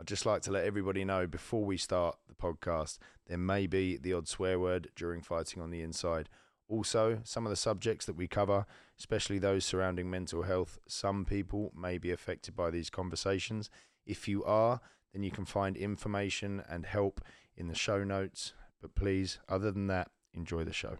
I'd just like to let everybody know before we start the podcast, there may be the odd swear word during fighting on the inside. Also, some of the subjects that we cover, especially those surrounding mental health, some people may be affected by these conversations. If you are, then you can find information and help in the show notes. But please, other than that, enjoy the show.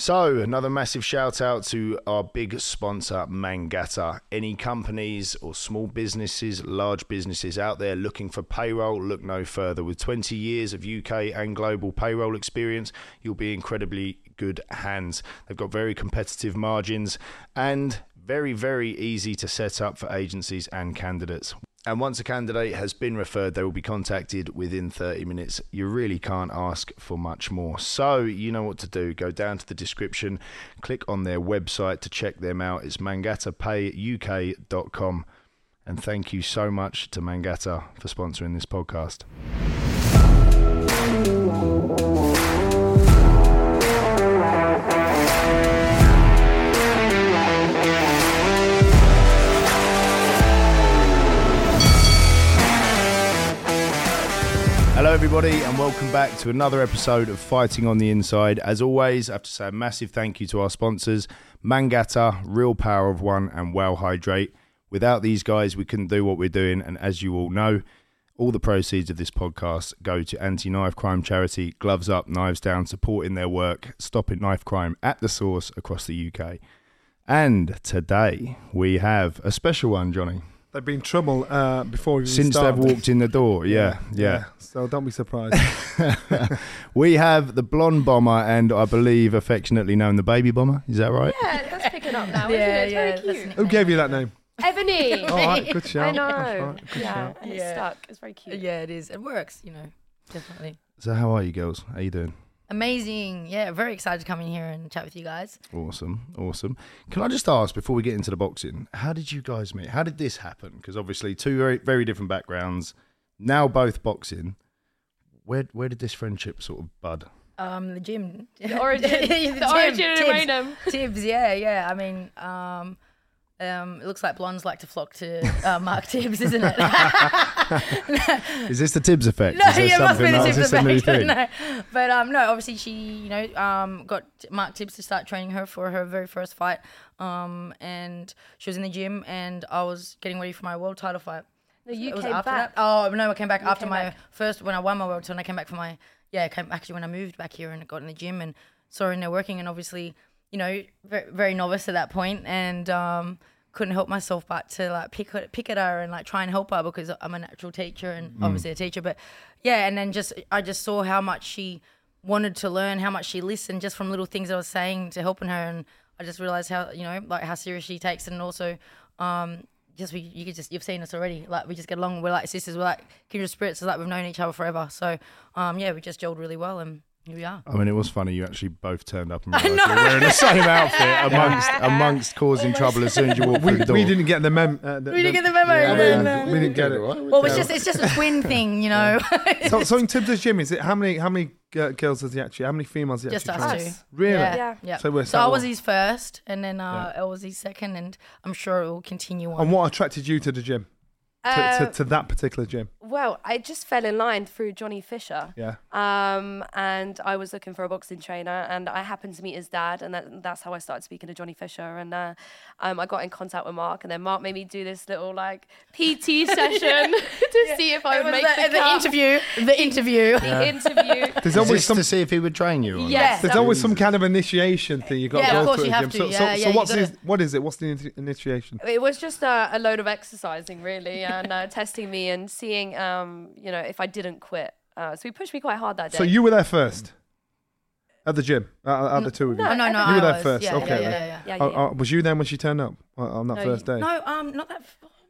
So, another massive shout out to our big sponsor, Mangata. Any companies or small businesses, large businesses out there looking for payroll, look no further. With 20 years of UK and global payroll experience, you'll be incredibly good hands. They've got very competitive margins and very, very easy to set up for agencies and candidates. And once a candidate has been referred, they will be contacted within 30 minutes. You really can't ask for much more. So, you know what to do. Go down to the description, click on their website to check them out. It's mangatapayuk.com. And thank you so much to Mangata for sponsoring this podcast. Hello, everybody, and welcome back to another episode of Fighting on the Inside. As always, I have to say a massive thank you to our sponsors Mangata, Real Power of One, and Wow Hydrate. Without these guys, we couldn't do what we're doing, and as you all know, all the proceeds of this podcast go to anti knife crime charity Gloves Up, Knives Down, supporting their work, stopping knife crime at the source across the UK. And today we have a special one, Johnny. They've been trouble uh, before we even Since started. they've walked in the door, yeah, yeah. So don't be surprised. we have the blonde bomber and I believe affectionately known the baby bomber. Is that right? Yeah, that's picking up now, Yeah, isn't it? yeah, It's that's cute. Who gave you that name? Ebanie. All right, good shout. I know. That's right, good yeah, shout. and it's Yeah. stuck. It's very cute. Yeah, it is. It works, you know, definitely. So how are you girls? How are you doing? Amazing. Yeah, very excited to come in here and chat with you guys. Awesome, awesome. Can I just ask before we get into the boxing, how did you guys meet? How did this happen? Because obviously two very very different backgrounds. Now both boxing. Where where did this friendship sort of bud? Um, the gym. The origin, the, the gym, origin and Tibbs. Rainham. Tibbs, yeah, yeah. I mean, um, um, it looks like blondes like to flock to uh, Mark Tibbs, isn't it? Is this the Tibbs effect? No, Is there yeah, must be something the Tibbs is this a new effect. no. But um, no, obviously she, you know, um, got Mark Tibbs to start training her for her very first fight. Um, and she was in the gym, and I was getting ready for my world title fight. No, you It was came after back. That? Oh no, I came back after came my back. first when I won my world title. And I came back for my yeah, I came actually when I moved back here and got in the gym and saw her in there working, and obviously, you know, very, very novice at that point, and um, couldn't help myself but to like pick at, pick at her and like try and help her because I'm a natural teacher and obviously a teacher, but yeah, and then just I just saw how much she wanted to learn, how much she listened just from little things I was saying to helping her, and I just realized how you know like how serious she takes it, and also. Um, just we you could just you've seen us already. Like we just get along. We're like sisters. We're like kindred spirits. It's like we've known each other forever. So um yeah, we just gelled really well, and here we are. I mean, it was funny. You actually both turned up and realised you were wearing the same outfit amongst amongst causing trouble as soon as you walked We, through the door. we didn't get the mem. Uh, the, We didn't get the memo. Yeah, no, we, no. we didn't get it. Right? Well, it's just it's just a twin thing, you know. So, so in Tibbs' gym, is it how many how many uh, girls does he actually? How many females does he just actually us two. Really? Yeah. Yeah. yeah. So we're So I was his first, and then uh, I was his second, and I'm sure it will continue on. And what attracted you to the gym? To, Uh, to, to that particular gym? well, I just fell in line through Johnny Fisher. Yeah. Um, and I was looking for a boxing trainer, and I happened to meet his dad, and that, that's how I started speaking to Johnny Fisher. And uh, um, I got in contact with Mark, and then Mark made me do this little like PT session to see if I It would was make the, the, the interview. The interview. The interview. There's always this some to see if he would train you? Or Yes. There's that always some kind of initiation thing you got Yeah, to of go course to you have gym. to. So, Yeah, so, yeah, so what's gotta- his, what is it? What's the initiation? It was just uh, a load of exercising, really, and uh, testing me and seeing, um, you know, if I didn't quit. Uh, so he pushed me quite hard that day. So you were there first at the gym, uh, at the two of you. Oh no, no, You I were there was. first, Yeah, okay. Yeah, yeah, yeah. yeah, yeah, Oh, yeah. oh, was you there when she turned up on, on that No, first day? No, um, not that.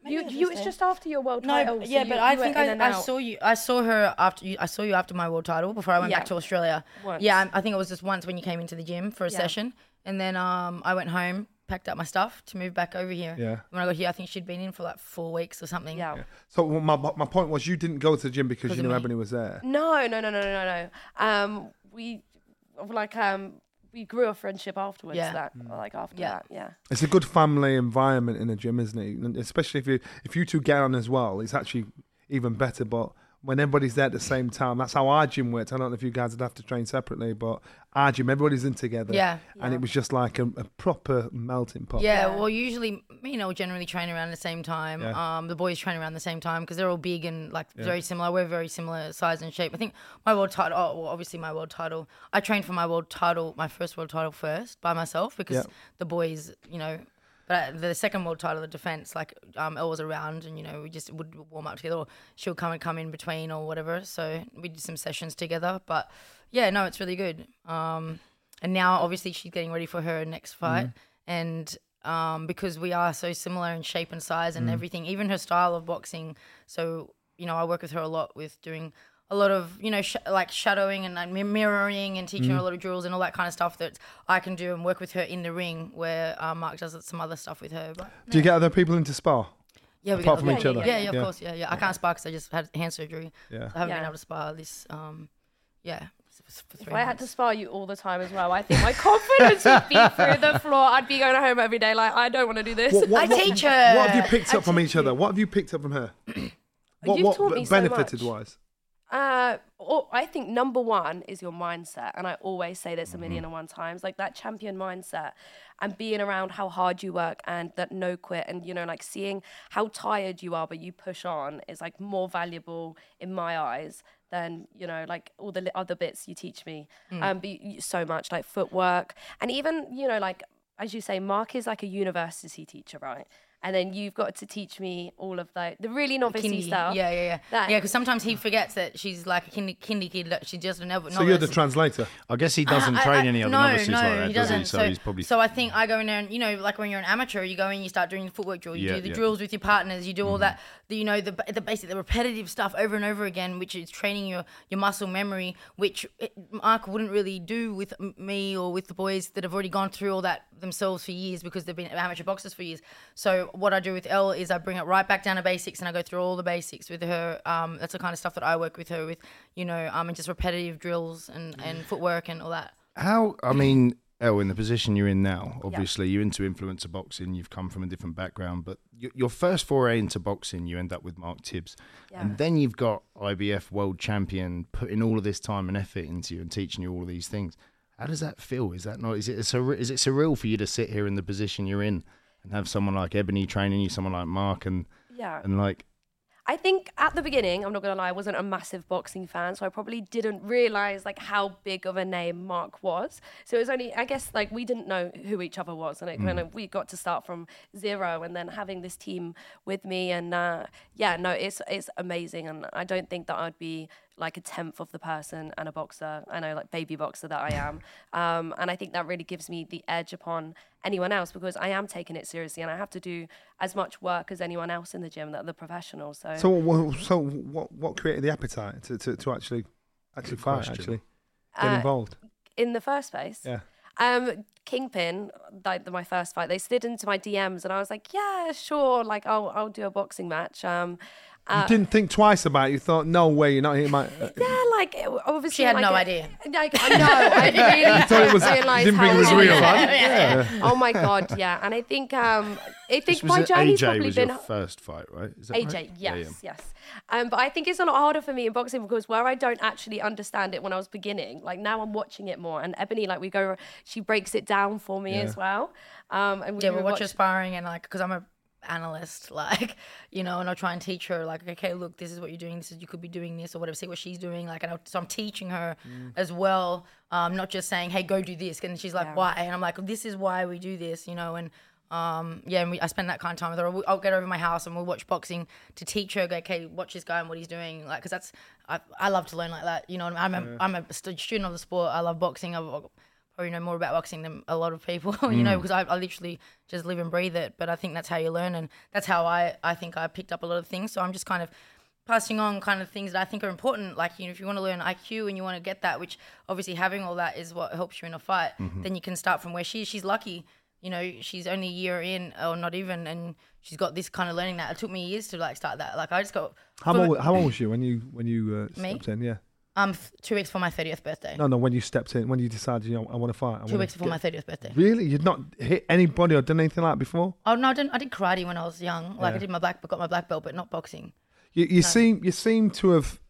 maybe You, you, it's just after your world No, title. so yeah, you- but I you think I, I saw you. I saw her after you. I saw you after my world title before I went Yeah. back to Australia. Once. Yeah, I, I think it was just once when you came into the gym for a Yeah. session, and then um, I went home, packed up my stuff to move back over here. Yeah. When I got here, I think she'd been in for like four weeks or something. Yeah. So well, my my point was you didn't go to the gym because Because you knew me. Ebanie was there. No, no, no, no, no, no, no. Um, we like um we grew a friendship afterwards. Yeah. That like after Yeah. that, yeah. It's a good family environment in a gym, isn't it? And especially if you if you two get on as well, it's actually even better. But when everybody's there at the same time, that's how our gym worked. I don't know if you guys would have to train separately, but our gym, everybody's in together. Yeah. And it was just like a, a proper melting pot. Yeah, Yeah. well, usually, you know, generally train around the same time. Yeah. Um, the boys train around the same time because they're all big and like very similar. We're very similar size and shape. I think my world title, oh, well, obviously my world title. I trained for my world title, my first world title first by myself because Yeah. the boys, you know. But the second world title, the defense, like um, Elle was around, and you know we just would warm up together, or she'll come and come in between or whatever. So we did some sessions together. But yeah, no, it's really good. Um, and now obviously she's getting ready for her next fight, and um, because we are so similar in shape and size and everything, even her style of boxing. So you know, I work with her a lot with doing a lot of you know sh- like shadowing and like mirroring and teaching her a lot of drills and all that kind of stuff that I can do and work with her in the ring. Where uh, Mark does some other stuff with her. But Do you get other people into spa? yeah, we Apart get- from yeah, each yeah, other? Yeah, yeah, of Yeah. course. Yeah, yeah. I can't spar because I just had hand surgery. Yeah. I haven't Yeah. been able to spar this. Um, yeah, f- for If I had to spar you all the time as well, I think my confidence would be through the floor. I'd be going home every day like, I don't want to do this. What, what, I what- teach her. What have you picked I up from teach each other? What have you picked up from her? what You've what taught me so benefited much. wise? Uh, I think number one is your mindset, and I always say this a million and one times, like that champion mindset, and being around how hard you work and that no quit, and you know, like seeing how tired you are, but you push on is like more valuable in my eyes than you know, like all the other bits you teach me. Um, but you, so much like footwork, and even you know, like as you say, Mark is like a university teacher, right? And then you've got to teach me all of the the really novice Kindy. stuff. Yeah, yeah, yeah. That- yeah, because sometimes he forgets that she's like a kindy, kindy kid. That she's just a novice. So you're the translator. I guess he doesn't I- train I- any other no, novices no, like that, he does doesn't. he? So, he's probably. so I think I go in there and you know, like when you're an amateur, you go in, you start doing the footwork drill, you Yeah, do the yeah. drills with your partners, you do all mm-hmm. that, the, you know, the the basic, the repetitive stuff over and over again, which is training your your muscle memory, which it, Mark wouldn't really do with me or with the boys that have already gone through all that themselves for years because they've been amateur boxers for years. So what I do with Elle is I bring it right back down to basics and I go through all the basics with her. Um, that's the kind of stuff that I work with her with, you know, um, and just repetitive drills and and footwork and all that. How, I mean, Elle, in the position you're in now, obviously you're into influencer boxing, you've come from a different background, but your first foray into boxing, you end up with Mark Tibbs. Yeah. And then you've got IBF world champion putting all of this time and effort into you and teaching you all of these things. How does that feel? Is that not, is it, is it surreal for you to sit here in the position you're in and have someone like Ebanie training you, someone like Mark and, Yeah. and like, I think at the beginning, I'm not gonna lie, I wasn't a massive boxing fan, so I probably didn't realize like how big of a name Mark was. So it was only, I guess, like we didn't know who each other was, and it kind of we got to start from zero, and then having this team with me, and uh, yeah, no, it's it's amazing, and I don't think that I'd be like a tenth of the person and a boxer. I know, like baby boxer that I am, um, and I think that really gives me the edge upon anyone else because I am taking it seriously, and I have to do as much work as anyone else in the gym that the professionals. So. So, so what what created the appetite to, to, to actually actually Good fight? question. Actually get Uh, involved. in the first place. Yeah. Um, Kingpin, like my first fight, they slid into my DMs, and I was like, "Yeah, sure, like I'll I'll do a boxing match." Um, You uh, didn't think twice about it. You thought, no way, you're not hitting my. uh, yeah, like it- obviously, She had like, no it- idea. Like I know, I really thought it was- didn't didn't think it was real, it huh? was. Oh my god, yeah, and I think um, I think my it- journey's AJ probably was been your first fight, right? Is that AJ, right? yes, Yeah, yeah. yes. Um, but I think it's a lot harder for me in boxing because where I don't actually understand it when I was beginning, like now I'm watching it more. And Ebanie, like we go, she breaks it down for me Yeah. as well. Um, and we Yeah, we'll watch rewatch- her sparring and like, because I'm a analyst, like, you know, and I'll try and teach her, like, okay, look, this is what you're doing. This is you could be doing this or whatever. See what she's doing, like, and I'll, so I'm teaching her as well, um, not just saying, hey, go do this, and she's like, Yeah. why? And I'm like, this is why we do this, you know, and. Um, yeah, and we, I spend that kind of time with her. I'll- I'll get her over my house and we'll watch boxing to teach her. Go, okay, watch this guy and what he's doing. Like, because that's I, I love to learn like that. You know, I'm a, I'm a student of the sport. I love boxing. I've probably know more about boxing than a lot of people, you know, because I, I literally just live and breathe it. But I think that's how you learn, and that's how I, I think I picked up a lot of things. So I'm just kind of passing on kind of things that I think are important. Like, you know, if you want to learn IQ and you want to get that, which obviously having all that is what helps you in a fight, then you can start from where she is. She's lucky, you know, she's only a year in or not even, and she's got this kind of learning that. It took me years to like start that. Like, I just got How old, how old was you when you when you uh, Me? stepped in? Yeah. Um th- two weeks for my 30th birthday. No, no. When you stepped in, when you decided, you know, I want to fight. I two weeks before get- my 30th birthday. Really, you'd not hit anybody or done anything like that before? Oh no, I didn't. I did karate when I was young. Like I did my black, got my black belt, but not boxing. You, you seem you seem to have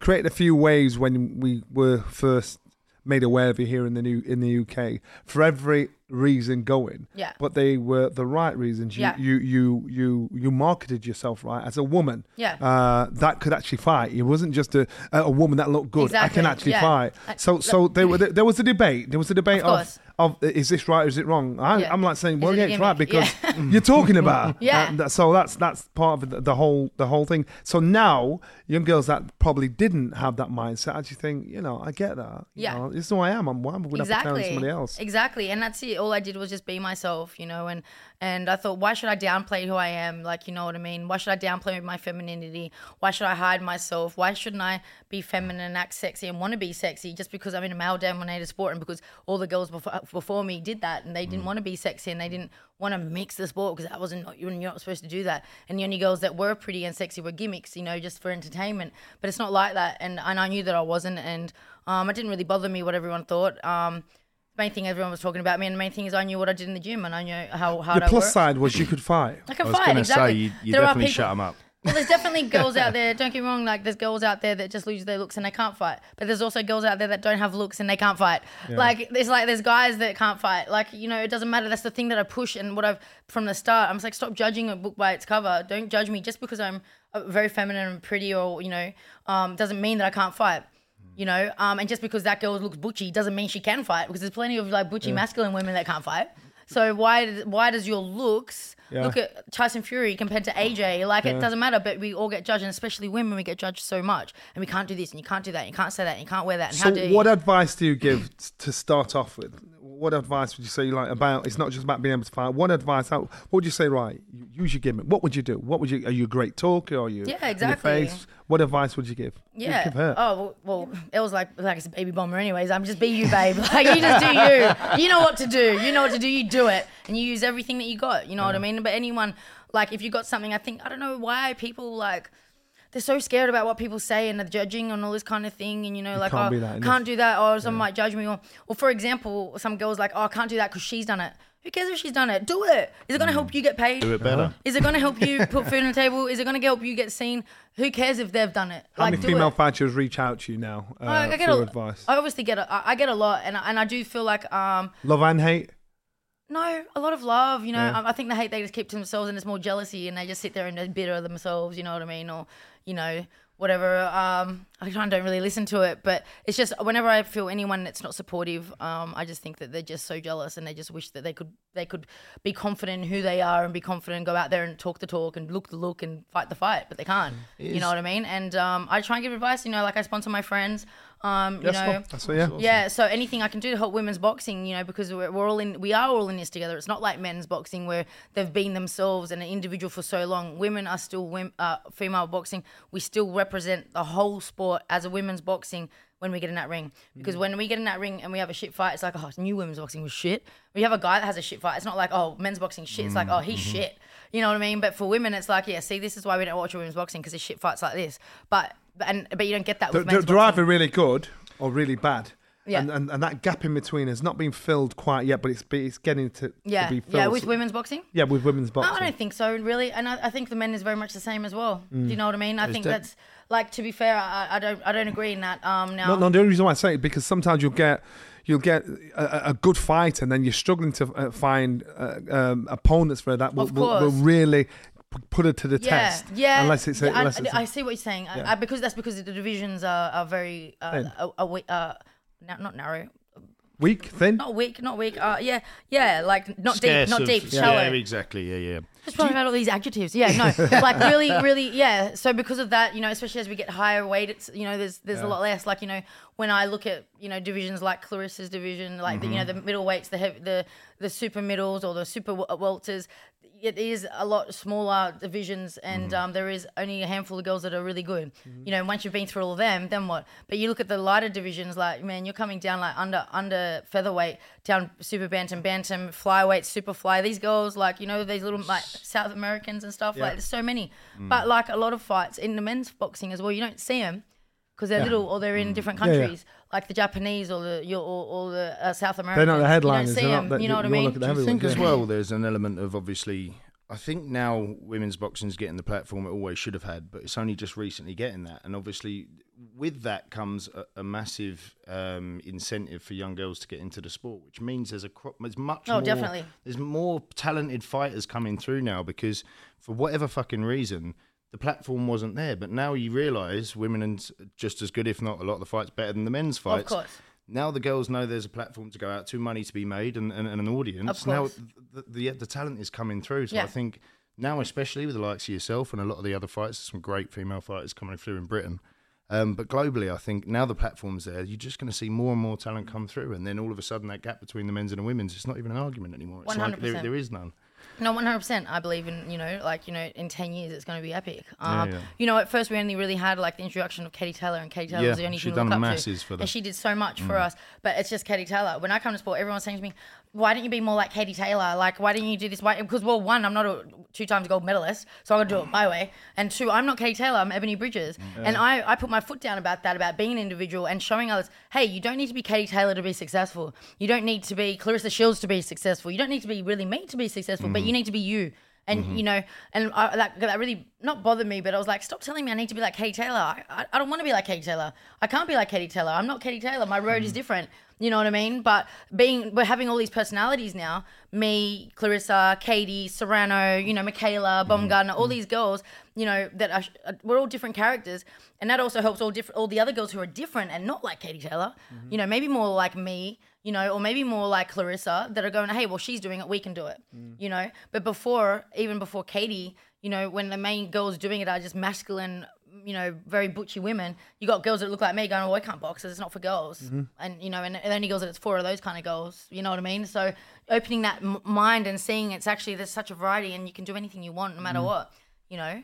created a few waves when we were first made aware of you here in the new in the UK for every reason going. Yeah. But they were the right reasons. You Yeah. you you you you marketed yourself right as a woman. Yeah. Uh, that could actually fight. It wasn't just a a woman that looked good. I can actually yeah. fight. So so there were there was a debate. There was a debate Of of. Of, is this right or is it wrong? I, Yeah. I'm like saying, well, it yeah, it's right because Yeah. you're talking about. Yeah. That- so that's that's part of the, the whole the whole thing. So now young girls that probably didn't have that mindset actually think, you know, I get that. You Yeah. know, this is who I am. I'm. I'm going to have to exactly somebody else. exactly and that's it all i did was just be myself you know and and i thought why should i downplay who i am? Like you know what i mean? Why should i downplay my femininity? Why should i hide myself? Why shouldn't i be feminine and act sexy and want to be sexy just because i'm in a male dominated sport and because all the girls before, before me did that and they didn't want to be sexy and they didn't want to mix the sport because that wasn't you're not supposed to do that. And the only girls that were pretty and sexy were gimmicks you know just for entertainment. But it's not like that. And, and i knew that i wasn't and um, it didn't really bother me what everyone thought. Um, main thing everyone was talking about me, and the main thing is I knew what I did in the gym, and I knew how hard Your I plus worked. side was you could fight. I can I was fight going to exactly. say, you, you There are definitely people- shut them up. Well, there's definitely girls out there. Don't get me wrong. Like there's girls out there that just lose their looks and they can't fight. But there's also girls out there that don't have looks and they can't fight. Like there's like there's guys that can't fight. Like you know it doesn't matter. That's the thing that I push and what I've from the start. I'm just like stop judging a book by its cover. Don't judge me just because I'm uh, very feminine and pretty or you know um, doesn't mean that I can't fight. You know, um, and just because that girl looks butchy doesn't mean she can fight because there's plenty of like butchy masculine women that can't fight. So why why does your looks Yeah. look at Tyson Fury compared to AJ? Like it doesn't matter, but we all get judged, and especially women, we get judged so much, and we can't do this, and you can't do that, and you can't say that, and you can't wear that, and how So, do what advice do you give to start off with? What advice would you say like about? It's not just about being able to fight. What advice? How, what would you say? Right, use your gimmick. What would you do? What would you? Are you a great talker? Are you? Yeah, in your exactly. face? What advice would you give? Yeah. give her. Oh well, it was like like it's a baby bomber. Anyways, I'm just be you, babe. Like you just do you. You know what to do. You know what to do. You do it, and you use everything that you got. You know what I mean? But anyone, like, if you got something, I think I don't know why people like. They're so scared about what people say and the judging and all this kind of thing, and you know, like, can't oh, that, can't do that, or someone might judge me, or, or for example, some girls like, oh, I can't do that because she's done it. Who cares if she's done it? Do it. Is it going to help you get paid? Do it better. Is it going to help you put food on the table? Is it going to help you get seen? Who cares if they've done it? How many do female it. fighters reach out to you now uh, I, I get for a, advice? I obviously get a, I I get a lot, and I- and I do feel like um Love and hate. no, a lot of love. You know, Yeah. I, I think the hate they just keep to themselves, and it's more jealousy, and they just sit there and they're bitter themselves. You know what I mean? Or you know whatever. Um, I kind of don't really listen to it, but it's just whenever I feel anyone that's not supportive, um, I just think that they're just so jealous, and they just wish that they could they could be confident in who they are and be confident, and go out there and talk the talk and look the look and fight the fight, but they can't. You know what I mean? And um, I try and give advice. You know, like I sponsor my friends. Um, you That's know, what, that's what, yeah. yeah, so anything I can do to help women's boxing, you know, because we're, we're all in, we are all in this together. It's not like men's boxing where they've been themselves and an individual for so long. Women are still women, uh, female boxing. We still represent the whole sport as a women's boxing when we get in that ring. Because when we get in that ring and we have a shit fight, it's like, oh, new women's boxing was shit. We have a guy that has a shit fight. It's not like, oh, men's boxing shit. It's like, oh, he's shit. You know what I mean? But for women, it's like, yeah, see, this is why we don't watch women's boxing because it's shit fights like this. But but and but you don't get that They're, with they're, men's they're either really good or really bad. Yeah. And, and and that gap in between has not been filled quite yet, but it's it's getting to, Yeah, to be filled. yeah, with women's boxing. Yeah, with women's No, boxing. I don't think so, really. And I, I think the men is very much the same as well. Do Mm. you know what I mean? I think de- that's like to be fair, I, I don't I don't agree in that. Um, now No, no, the only reason why I say it because sometimes you'll get you'll get a, a good fight and then you're struggling to uh, find uh, um, opponents for that will, will, will really put it to the yeah, test. yeah. Unless it's a, yeah, I- unless it's a- I, see what you're saying. Yeah. I, because that's because the divisions are, are very uh, Thin. uh, not narrow, weak, thin. not weak, not weak. Uh, yeah, yeah, like not Scarce deep, not of- deep, yeah, shallow. exactly. Yeah, yeah. Just probably about all these adjectives. Yeah, no, like really, really, yeah. So because of that, you know, especially as we get higher weight, it's you know, there's there's a lot less. Like you know, when I look at you know divisions like Claressa's division, like the, you know mm-hmm. the middle weights, the heavy, the the super middles or the super wel- uh, welters, it is a lot smaller divisions, and mm-hmm. um, there is only a handful of girls that are really good. Mm-hmm. You know, once you've been through all of them, then what? But you look at the lighter divisions, like man, you're coming down like under under featherweight, down super bantam, bantam, flyweight, super fly. These girls, like you know, these little like South Americans and stuff. Like there's so many, mm. but like a lot of fights in the men's boxing as well, you don't see them. Because they're little, or they're in mm. different Yeah, yeah. Countries, like the Japanese or the your- or, or the uh, South Americans. They're not the headliners. You don't see them. the- you know what I mean? look at the I think as well, there's an element of obviously I think now women's boxing is getting the platform it always should have had, but it's only just recently getting that. And obviously, with that comes a, a massive um, incentive for young girls to get into the sport, which means there's a cro- there's much Oh, more, definitely. there's more talented fighters coming through now because for whatever fucking reason. The platform wasn't there, but now you realise women are just as good, if not a lot of the fights better than the men's fights Of course. now the girls know there's a platform to go out to, money to be made, and, and, and an audience. Of now course. the, the the talent is coming through. So I think now, especially with the likes of yourself and a lot of the other fighters, some great female fighters coming through in Britain. Um, but globally, I think now the platform's there, you're just going to see more and more talent come through, and then all of a sudden, that gap between the men's and the women's, it's not even an argument anymore. It's like there, 100%. there is none. No, one hundred percent. I believe in you know, like you know, in ten years it's going to be epic. Um, yeah. You know, at first we only really had like the introduction of Katie Taylor, and Katie Taylor Yeah, was the only she thing we look done up masses to, for them. and she did so much Mm. for us. But it's just Katie Taylor. When I come to sport, everyone's saying to me, "Why don't you be more like Katie Taylor? Like, why didn't you do this? Why?" Because well, one, I'm not a two times gold medalist, so I got to do it my way, and two, I'm not Katie Taylor. I'm Ebanie Bridges, and I I put my foot down about that, about being an individual and showing others, hey, you don't need to be Katie Taylor to be successful. You don't need to be Claressa Shields to be successful. You don't need to be really me to be successful, but mm. you need to be you. And mm-hmm. you know, and I, that that really not bothered me, but I was like, stop telling me I need to be like Katie Taylor. I, I, I don't want to be like Katie Taylor. I can't be like Katie Taylor. I'm not Katie Taylor. My road is mm-hmm. different. You know what I mean? But being we're having all these personalities now. Me, Claressa, Katie, Serrano, you know, Michaela, Baumgardner, all mm-hmm. these girls. You know that are, are- uh, we're all different characters, and that also helps all different all the other girls who are different and not like Katie Taylor. Mm-hmm. You know, maybe more like me. You know, or maybe more like Claressa that are going, hey, well, she's doing it, we can do it. Mm. You know, but before, even before Katie, you know, when the main girls doing it are just masculine, you know, very butchy women, you got girls that look like me going, oh, I can't box, it's not for girls. Mm-hmm. And, you know, and the only girls that it's for are those kind of girls, you know what I mean? So opening that m- mind and seeing it's actually, there's such a variety and you can do anything you want no matter mm. what, you know?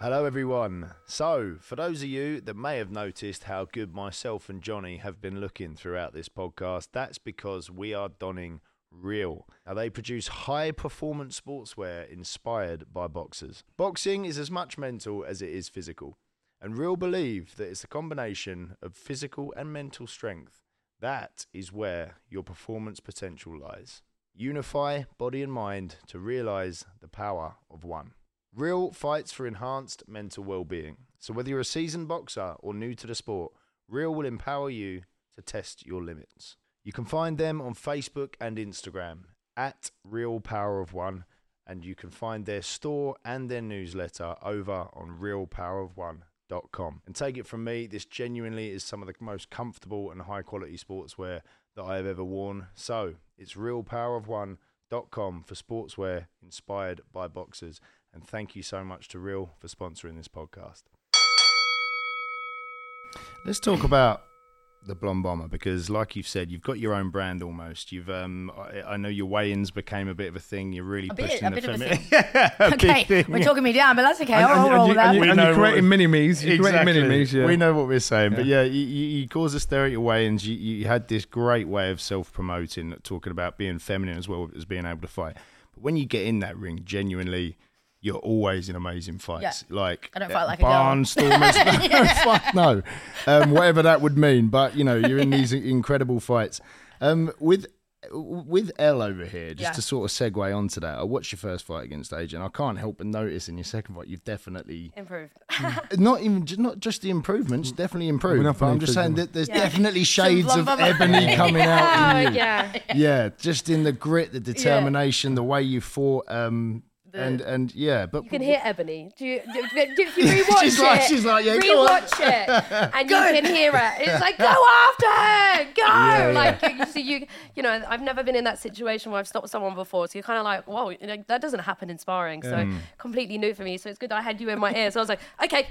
Hello, everyone. So, for those of you that may have noticed how good myself and Johnny have been looking throughout this podcast, that's because we are donning Real. Now, they produce high performance sportswear inspired by boxers. Boxing is as much mental as it is physical, and Real believe that it's a combination of physical and mental strength. That is where your performance potential lies. Unify body and mind to realize the power of one. Real fights for enhanced mental well-being. So whether you're a seasoned boxer or new to the sport, Real will empower you to test your limits. You can find them on Facebook and Instagram at Real Power of One, and you can find their store and their newsletter over on realpowerofone.com. And take it from me, this genuinely is some of the most comfortable and high quality sportswear that I have ever worn. So it's realpowerofone.com for sportswear inspired by boxers. And thank you so much to Real for sponsoring this podcast. Let's talk about the Blonde Bomber because, like you've said, you've got your own brand almost. You've, um, I, I know your weigh-ins became a bit of a thing. You're really A bit- pushing a the bit of a feminine. thing. Yeah, a Okay, thing, we're talking me down, but that's okay. And, I'll, I'll and, roll and, with you, that. And, you, and you're creating mini me's. You're creating mini me's, yeah. We know what we're saying, but yeah, you, you, you cause us there at your weigh-ins. You, you had this great way of self-promoting, talking about being feminine as well as being able to fight. But when you get in that ring, genuinely, you're always in amazing fights. Like I don't uh, fight like a girl. barnstormers. Fuck no, um, whatever that would mean. But you know, you're in these incredible fights. Um, with with Elle over here, just Yeah. to sort of segue onto that, I watched your first fight against Adrian. I can't help but notice in your second fight, you've definitely Improved. not even ju- not just the improvements, definitely improved. not But I'm just saying that there's Yeah. definitely shades of ebanie coming out in you. yeah. Yeah, just in the grit, the determination, the way you fought, um, and and yeah. But You can hear Ebanie. Do you, do, do, if you rewatch She's it, like- she's like, yeah, go on. rewatch it, and you can hear it. It's like, go after her, go! Yeah, like you, you see, you, you know, I've never been in that situation where I've stopped someone before, so you're kind of like, whoa, you know, that doesn't happen in sparring. So Mm. completely new for me. So it's good that I had you in my ear. So I was like, okay,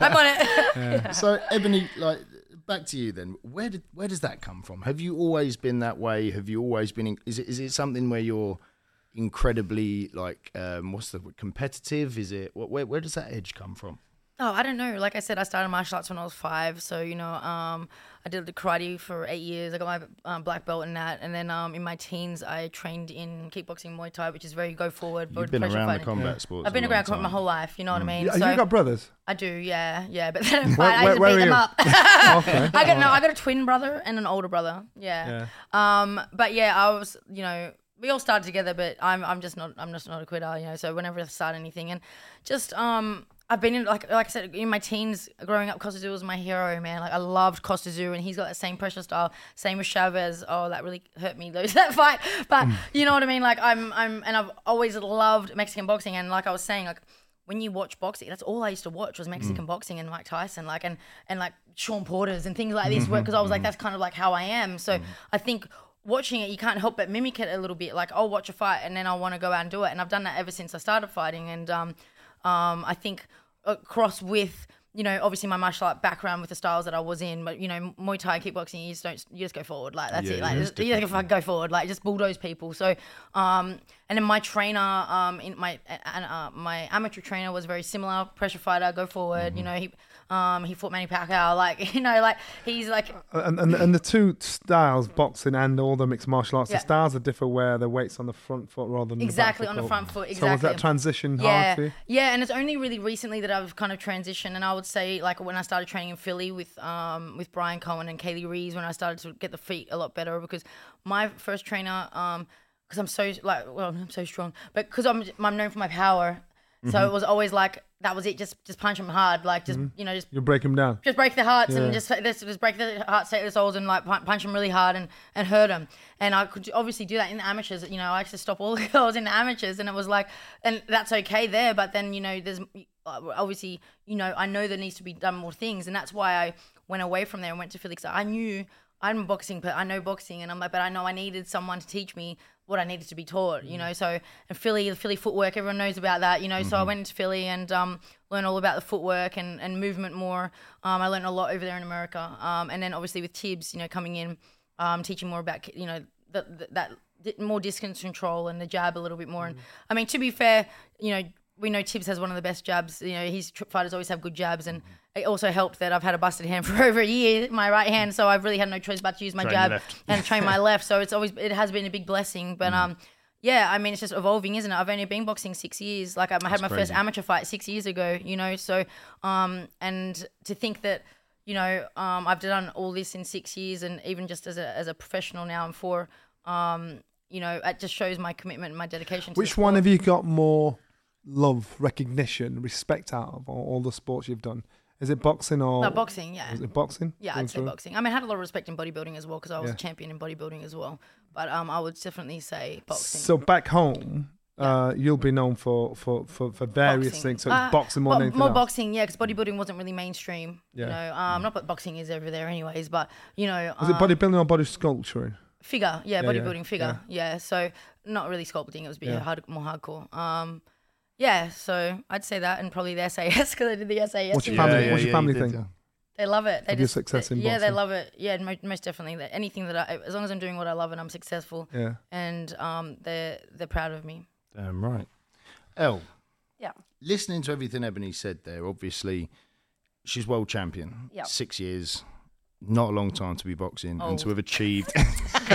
I'm on it. so Ebanie, like back to you then. Where did where does that come from? Have you always been that way? Have you always been? In, is it is it something where you're incredibly like um, what's the word, competitive? Is it what, where where does that edge come from? Oh, I don't know. Like I said, I started martial arts when I was five. So you know, um, I did the karate for eight years. I got my um, black belt in that, and then um, in my teens, I trained in kickboxing, Muay Thai, which is very go forward. You've been pressure around the fighting. combat sports. I've been a long around my whole life. You know what I mean? Yeah, so you got brothers? I do, yeah, yeah. But then Where- I, I where- to beat them you? up. okay. I got no, I got a twin brother and an older brother. Yeah. Um, but yeah, I was, you know, we all started together, but I'm I'm just not I'm just not a quitter, you know. So whenever I start anything, and just um. I've been in like like I said in my teens growing up. Kostya was my hero, man. Like I loved Kostya and he's got that same pressure style. Same with Chavez. Oh, that really hurt me lose that fight. But mm. you know what I mean. Like I'm I'm and I've always loved Mexican boxing. And like I was saying, like when you watch boxing, that's all I used to watch was Mexican mm. boxing and Mike Tyson, like and and like Shawn Porter's and things like this. Because mm-hmm, I was like, mm-hmm. that's kind of like how I am. So mm. I think watching it, you can't help but mimic it a little bit. Like I'll watch a fight and then I'll want to go out and do it, and I've done that ever since I started fighting. And um, um, I think across with you know, obviously my martial art background with the styles that I was in, but you know, Muay Thai, kickboxing, you just don't, you just go forward, like that's Yeah, it, like yeah, just, you just fucking go forward, like just bulldoze people. So, um, and then my trainer, um, in my uh, uh, my amateur trainer was very similar, pressure fighter, go forward. Mm-hmm. You know, he um he fought Manny Pacquiao, like you know, like he's like And, and and the two styles, boxing and all the mixed martial arts, Yeah. the styles are different where the weight's on the front foot rather than Exactly, the back on the front foot, Exactly. So was that transition hard yeah, for yeah, and it's only really recently that I've kind of transitioned, and I would say like when I started training in Philly with um with Brian Cohen and Kaylee Reeves, when I started to get the feet a lot better because my first trainer um because I'm so like well I'm so strong, but because I'm I'm known for my power, so Mm-hmm. it was always like that was it, just just punch them hard, like just you know just You break them down. just break their hearts Yeah. and just just, just break their hearts, take their souls, and like punch, punch them really hard and, and hurt them. And I could obviously do that in the amateurs. You know, I used to stop all the girls in the amateurs, and it was like, and that's okay there. But then you know, there's obviously you know I know there needs to be done more things, and that's why I went away from there and went to Felix. I knew I'm boxing, but I know boxing, and I'm like, but I know I needed someone to teach me what I needed to be taught, you know. So and Philly, the Philly footwork, everyone knows about that, you know. So I went into Philly and um, learned all about the footwork and, and movement more. Um, I learned a lot over there in America, um, and then obviously with Tibbs, you know, coming in, um, teaching more about you know the, the, that more distance control and the jab a little bit more. And I mean, to be fair, you know. We know Tibbs has one of the best jabs. You know, his tr- fighters always have good jabs, and it also helped that I've had a busted hand for over a year, my right hand. So I've really had no choice but to use my Train jab left. and train my left. So it's always it has been a big blessing. But um, yeah, I mean it's just evolving, isn't it? I've only been boxing six years. Like I had my crazy. first amateur fight six years ago. You know, so um, and to think that you know um, I've done all this in six years, and even just as a as a professional now, I'm four. Um, you know, it just shows my commitment and my dedication. To Which one sport. have you got more love, recognition, respect out of all, all the sports you've done? Is it boxing or No, boxing, yeah. Is it boxing? Yeah, I'd say boxing. I mean, I had a lot of respect in bodybuilding as well because I was Yeah. a champion in bodybuilding as well. But um, I would definitely say boxing. So back home, uh, you'll be known for for for, for various Boxing. things. So Uh, boxing more Bo- than anything more else. boxing, yeah, because bodybuilding wasn't really mainstream. Yeah. You know, um, not that boxing is over there, anyways, but you know, Was it um, bodybuilding or body sculpturing? figure? Yeah, Yeah, yeah, bodybuilding figure. Yeah. so not really sculpting. It was a bit Yeah. hard, more hardcore. Um, yeah, so I'd say that, and probably the SAS because I did the SAS. What's your and family- what's your family you did, yeah. They love it. They Of your just, success in boxing. yeah, they love it. Yeah, mo- most definitely. That anything that I, as long as I'm doing what I love and I'm successful, Yeah. and um, they're they're proud of me. Damn right. Elle, Yeah. listening to everything Ebanie said there, obviously she's world champion. Yeah. Six years, not a long time to be boxing, and to have achieved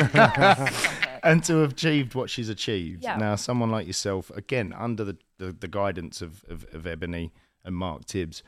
and to have achieved what she's achieved. Yeah. Now, someone like yourself, again, under the, the, the guidance of, of, of Ebanie and Mark Tibbs,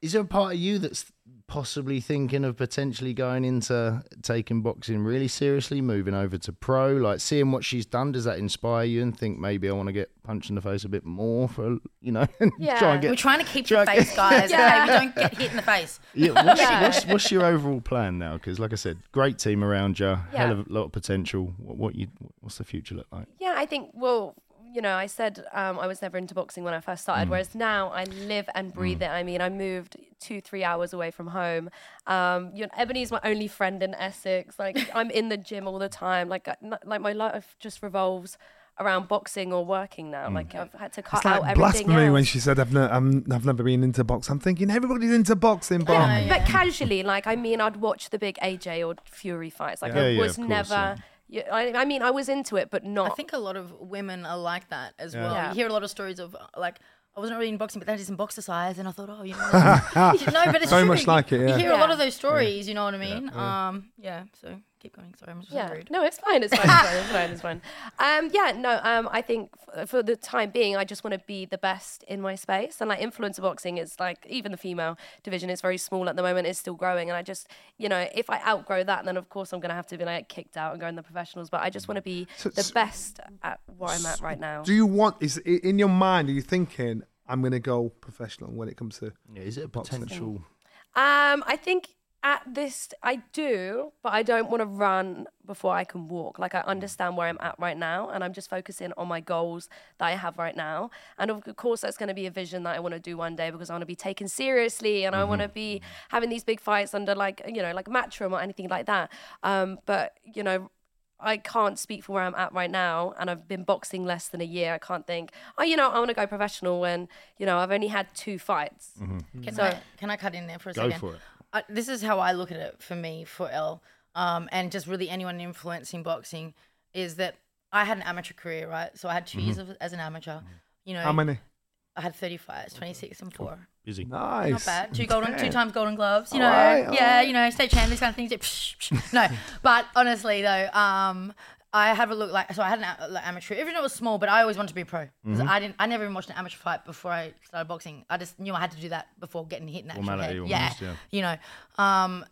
is there a part of you that's possibly thinking of potentially going into taking boxing really seriously, moving over to pro? Like seeing what she's done, does that inspire you and think maybe I want to get punched in the face a bit more for you know, and try Yeah. and We're trying to keep Try the face, guys. Yeah. Okay, we don't get hit in the face. Yeah, what's, Yeah. What's, what's your overall plan now? Because, like I said, great team around you, hell of a lot of potential. What, what you, what's the future look like? Yeah, I think, well, you know, I said um, I was never into boxing when I first started, whereas now I live and breathe it. I mean, I moved two, three hours away from home. Um, you know, Ebanie's my only friend in Essex. Like, I'm in the gym all the time. Like, I- n- like my life just revolves around boxing or working now. Like, I've had to cut It's out like everything blasphemy else. when she said, I've, ne- I'm, I've never been into boxing. I'm thinking everybody's into boxing, but Yeah, Yeah, but casually, like I mean, I'd watch the big AJ or Fury fights. Like Yeah, I was course, never. Yeah. Yeah, I, I mean, I was into it, but not. I think a lot of women are like that as well. Yeah. You hear a lot of stories of uh, like. I wasn't really in boxing, but then that is in boxercise, and I thought, oh, you know, no, but it's Very true. much like it, You yeah. hear a lot of those stories, you know what I mean? yeah. Um, yeah. So keep going. Sorry, I'm just Yeah, rude. no, it's fine. It's fine. It's fine. It's fine. It's fine. Um, yeah, no. Um, I think f- for the time being, I just want to be the best in my space. And like influencer boxing is like even the female division is very small at the moment. It's still growing, and I just you know if I outgrow that, then of course I'm gonna have to be like kicked out and go in the professionals. But I just want to be So- the so- best at where I'm at right now. Do you want? Is i- in your mind? Are you thinking I'm going to go professional when it comes to? Yeah, is it a Boxing. potential? Um, I think at this I do, but I don't want to run before I can walk. Like I understand where I'm at right now, and I'm just focusing on my goals that I have right now. And of course, that's going to be a vision that I want to do one day because I want to be taken seriously, and I want to be having these big fights under like you know like Matchroom or anything like that. Um, but you know. I can't speak for where I'm at right now, and I've been boxing less than a year. I can't think, oh, you know, I want to go professional when, you know, I've only had two fights. Can So- I can I cut in there for a Go second? for it. Uh, this is how I look at it for me for Elle, um, and just really anyone influencing boxing is that I had an amateur career, right? So I had 2 years of, as an amateur. You know, How many? I had 30 fights, 26 and four. Busy. Nice. Not bad. Two golden, two times golden gloves. You know, Alright, yeah, alright. you know, state champ, these kind of things. Yeah, psh, psh. no, but honestly though, um, I have a look like so. I had an like, amateur, even though it was small, but I always wanted to be a pro. 'Cause I didn't. I never even watched an amateur fight before I started boxing. I just knew I had to do that before getting hit in the actual Formality head. almost, yeah, yeah. you know. Um,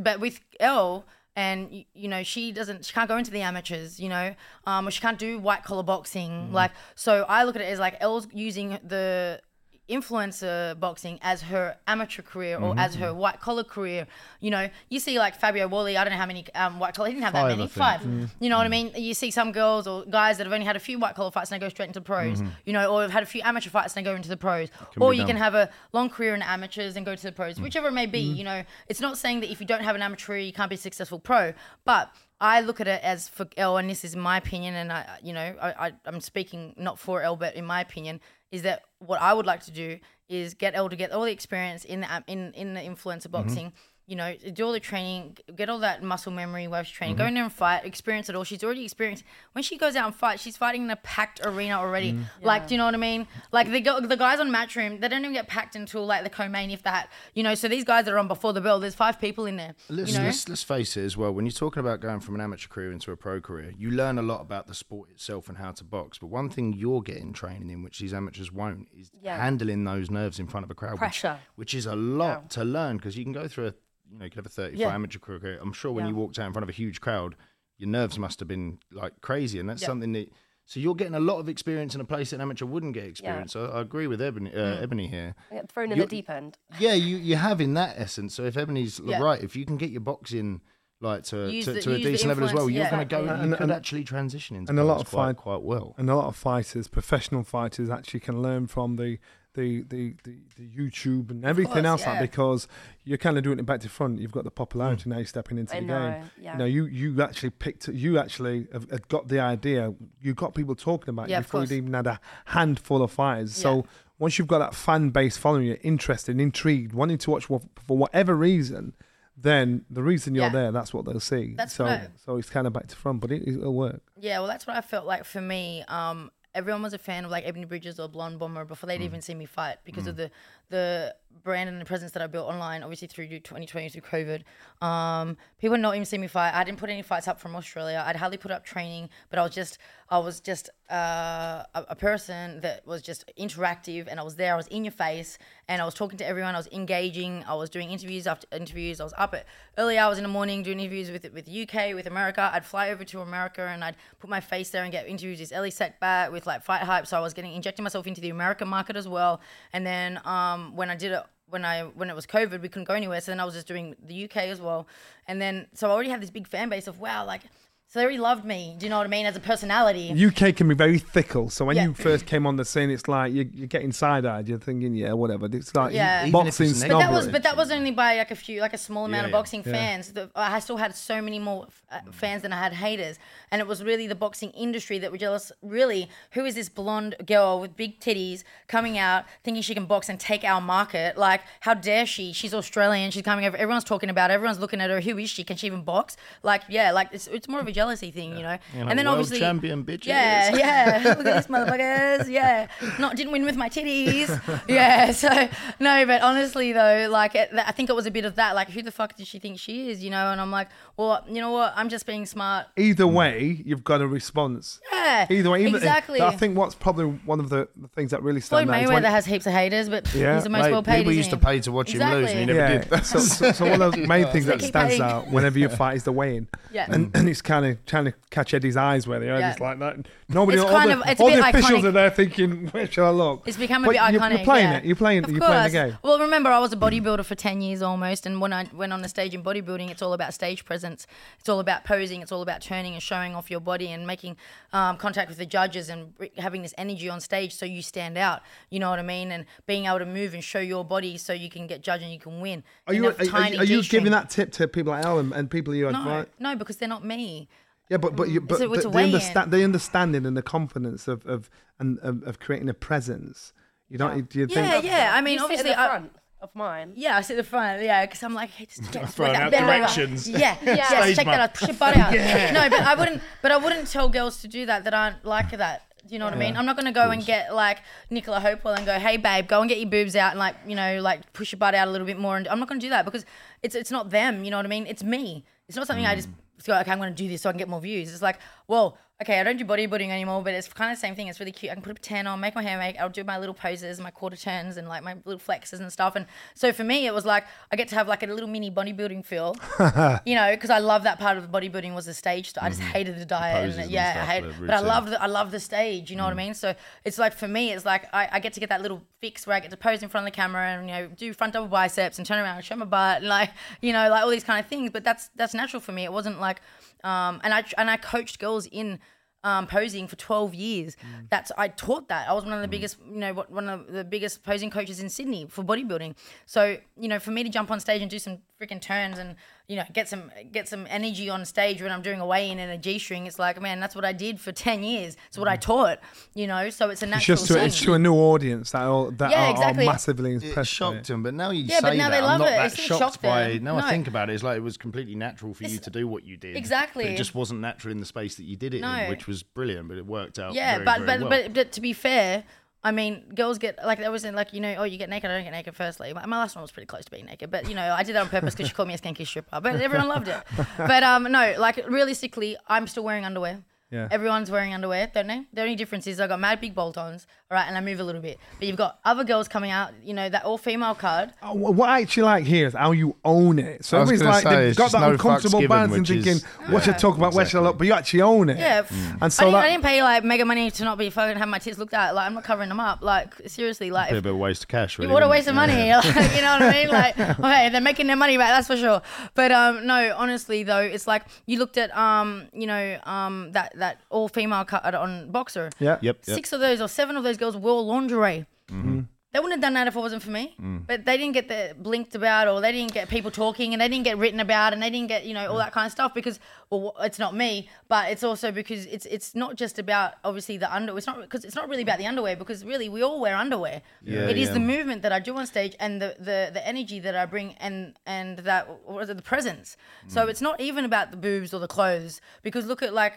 but with Elle. And y- you know she doesn't, she can't go into the amateurs, you know, um, or she can't do white collar boxing. Like, so I look at it as like Elle's using the influencer boxing as her amateur career or as Mm-hmm. her white collar career. You know, you see like Fabio Wardley, I don't know how many um, white collar, he didn't have Five, that many, five. Mm. You know what I mean? You see some girls or guys that have only had a few white collar fights and they go straight into pros, you know, or have had a few amateur fights and they go into the pros. Mm-hmm. Or you done. can have a long career in amateurs and go to the pros, Mm. whichever it may be. Mm-hmm. You know, it's not saying that if you don't have an amateur you can't be a successful pro, but I look at it as for Elle, and this is my opinion, and I, you know, I, I, I'm speaking not for Elle, but in my opinion, is that what I would like to do is get Elle to get all the experience in the in in the influencer mm-hmm. boxing. You know, do all the training, get all that muscle memory, waves training, go mm-hmm. in there and fight, experience it all. She's already experienced. When she goes out and fights, she's fighting in a packed arena already. Mm. Like, do you know what I mean? Like the the guys on Matchroom, they don't even get packed until like the co-main, if that. You know, so these guys that are on before the bell, there's five people in there. Let's, you know, let's, let's face it as well. When you're talking about going from an amateur career into a pro career, you learn a lot about the sport itself and how to box. But one thing you're getting training in, which these amateurs won't, is Yeah. handling those nerves in front of a crowd. Pressure. which, is a lot to learn because you can go through a, you know, you could have a 30 Yeah. fight amateur career. I'm sure when Yeah. you walked out in front of a huge crowd, your nerves must have been like crazy, and that's Yeah. something that. So you're getting a lot of experience in a place that an amateur wouldn't get experience. So I agree with Ebanie, uh, Ebanie here. I thrown in You're- the deep end. Yeah, you you have in that essence. So if Ebanie's Yeah. right, if you can get your boxing like to Use to, the- to a decent level as well, influence, you're yeah. going to go. Exactly. You And- and- actually transition into and a lot of quite, fight- quite well. and a lot of fighters, professional fighters, actually can learn from the the the, the, the YouTube and everything course, else yeah. like, because you're kind of doing it back to front. You've got the popularity Mm. now. You're stepping into I the know. game. Yeah. You know, you you actually picked. You actually have, have got the idea. You got people talking about Yeah, you of before you even had a handful of fighters. So once you've got that fan base following you, interested, intrigued, wanting to watch for whatever reason. Then the reason you're Yeah. there, that's what they'll see. That's so, what I- so it's kind of back to front, but it, it'll work. Yeah, well, that's what I felt like for me. Um, everyone was a fan of like Ebanie Bridges or Blonde Bomber before they'd mm. even seen me fight because of mm. the the brand and the presence that I built online, obviously through 2020 through COVID. Um, people not even see me fight. I didn't put any fights up from Australia. I'd hardly put up training, but I was just I was just uh, a, person that was just interactive, and I was there. I was in your face, and I was talking to everyone. I was engaging. I was doing interviews after interviews. I was up at early hours in the morning doing interviews with with UK, with America. I'd fly over to America and I'd put my face there and get interviews with Elie Seckbach with like Fight Hype. So I was getting injecting myself into the American market as well. And then um, when I did it. When I when it was COVID, we couldn't go anywhere. So then I was just doing the UK as well, and then so I already had this big fan base of wow, like so he already loved me. Do you know what I mean? As a personality. UK can be very fickle. So when Yeah. you first came on the scene, it's like you, you're getting side eyed. You're thinking, yeah, whatever. It's like Yeah. Even if boxing it's snobbery. But that was, but that was only by like a few, like a small amount Yeah, of boxing Yeah. fans. The, I still had so many more uh, fans than I had haters, and it was really the boxing industry that were jealous. Really, who is this blonde girl with big titties coming out thinking she can box and take our market? Like, how dare she? She's Australian. She's coming over. Everyone's talking about. Her. Everyone's looking at her. Who is she? Can she even box? Like, yeah, like it's, it's more of a jealousy thing, you know. You know, and then world obviously champion bitches. Yeah, yeah. Look at this motherfuckers. Yeah. Not didn't win with my titties. Yeah. So no, but honestly though, like it, I think it was a bit of that. Like, who the fuck does she think she is? You know? And I'm like, well, you know what? I'm just being smart. Either way, you've got a response. Yeah. Either way, even, exactly. I think what's probably one of the, the things that really Floyd stand out is Mayweather when, has heaps of haters, but Yeah. he's the most Mate, well paid. people isn't used to pay to watch him lose, and he never yeah. did. so, so, so one of the main things that stands paying. out whenever you fight is the weighing. Yeah. And, and it's kind of trying to catch Eddie's eyes where they are Yeah. just like that. Nobody, It's all kind the, of- it's a all bit the officials iconic. are there thinking, where shall I look? It's become a But bit you're, iconic. You're playing yeah. it. You're playing. Of you're playing the game. Well, remember, I was a bodybuilder for 10 years almost. And when I went on the stage in bodybuilding, it's all about stage presence. It's all about posing. It's all about turning and showing off your body and making um, contact with the judges and having this energy on stage so you stand out. You know what I mean? And being able to move and show your body so you can get judged and you can win. Are you, a are, are, are you giving that tip to people like Ellen and people you No, admire? no, because they're not me. Yeah, but but you, mm. but a- the, the, understa- the understanding and the confidence of of and of, of creating a presence. You don't. Do you think? Yeah, yeah. I mean, You sit obviously, at the I- front of mine. Yeah, I sit at the front. Yeah, because I'm like, hey, just get Throwing that out bend directions. Yeah, yeah. Stage check map. that out. Push your butt out. yeah. No, but I wouldn't. But I wouldn't tell girls to do that that aren't like mm. that. Do you know what I mean? I'm not gonna go and get like Nicola Hopewell and go, hey babe, go and get your boobs out and like you know like push your butt out a little bit more. And I'm not gonna do that because it's it's not them. You know what I mean? It's me. It's not something I mm. just go, okay, I'm gonna do this so I can get more views. It's like, well, okay, I don't do bodybuilding anymore, but it's kind of the same thing. It's really cute. I can put a tan on, make my hair make. I'll do my little poses, my quarter turns, and like my little flexes and stuff. And so for me, it was like I get to have like a little mini bodybuilding feel, you know, because I love that part of bodybuilding was the stage. stuff. I just hated the diet, Mm-hmm. poses and and yeah, stuff, I hate. the But I love the I love the stage. You know Mm. what I mean? So it's like for me, it's like I, I get to get that little fix where I get to pose in front of the camera and you know do front double biceps and turn around and show my butt and like you know like all these kind of things. But that's that's natural for me. It wasn't like, um, and I and I coached girls in. Um, posing for 12 years. Mm. That's I taught that. I was one of the biggest, you know, one of the biggest posing coaches in Sydney for bodybuilding. So, you know, for me to jump on stage and do some freaking turns and, you know, get some get some energy on stage when I'm doing a weigh-in and a G-string, it's like, man, that's what I did for 10 years. It's what I mm. taught, you know. So it's a It's natural just to, it's to a new audience that are, that Yeah, are, exactly. are massively impressed. by shocked it. him, but now you Yeah, but say now that, they love I'm not it. that It still shocked shocked by. them. Now I think about it, it's like it was completely natural for you to do what you did. Exactly. But it just wasn't natural in the space that you did it No. in, which was brilliant. But it worked out. yeah, very, but very but, well. but but to be fair, I mean, girls get like there wasn't like you know, oh, you get naked, I don't get naked. Firstly, my, my last one was pretty close to being naked, but you know, I did that on purpose because she called me a skanky stripper. But everyone loved it. But um, no, like realistically, I'm still wearing underwear. Yeah. Everyone's wearing underwear, don't they? The only difference is I got mad big bolt-ons, right, and I move a little bit. But you've got other girls coming out, you know, that all-female card. Oh, What I actually like here is how you own it. So I was everybody's like say, they've it's got that no uncomfortable given, balance and thinking, is- what should I talk about? Where should I look? But you actually own it. Yeah, And so I, didn't, that I didn't pay like mega money to not be fucking have my tits looked at. Like I'm not covering them up. Like seriously, like a Bit if, of a waste of cash. Really, what a waste it? of money. Yeah. Like, you know what I mean? Like, okay, they're making their money back, that's for sure. But um, no, honestly though, it's like you looked at um, you know, um, that that all female cut on Boxxer. yeah. Yep. yep. Six of those or seven of those girls wore lingerie. Mm-hmm. They wouldn't have done that if it wasn't for me. Mm. But they didn't get the blinked about, or they didn't get people talking, and they didn't get written about, and they didn't get you know all that kind of stuff because well, it's not me, but it's also because it's it's not just about obviously the underwear. It's not because it's not really about the underwear because really we all wear underwear. Yeah, it is yeah. the movement that I do on stage and the the, the energy that I bring and and that what is it the presence. So mm. it's not even about the boobs or the clothes because look at like.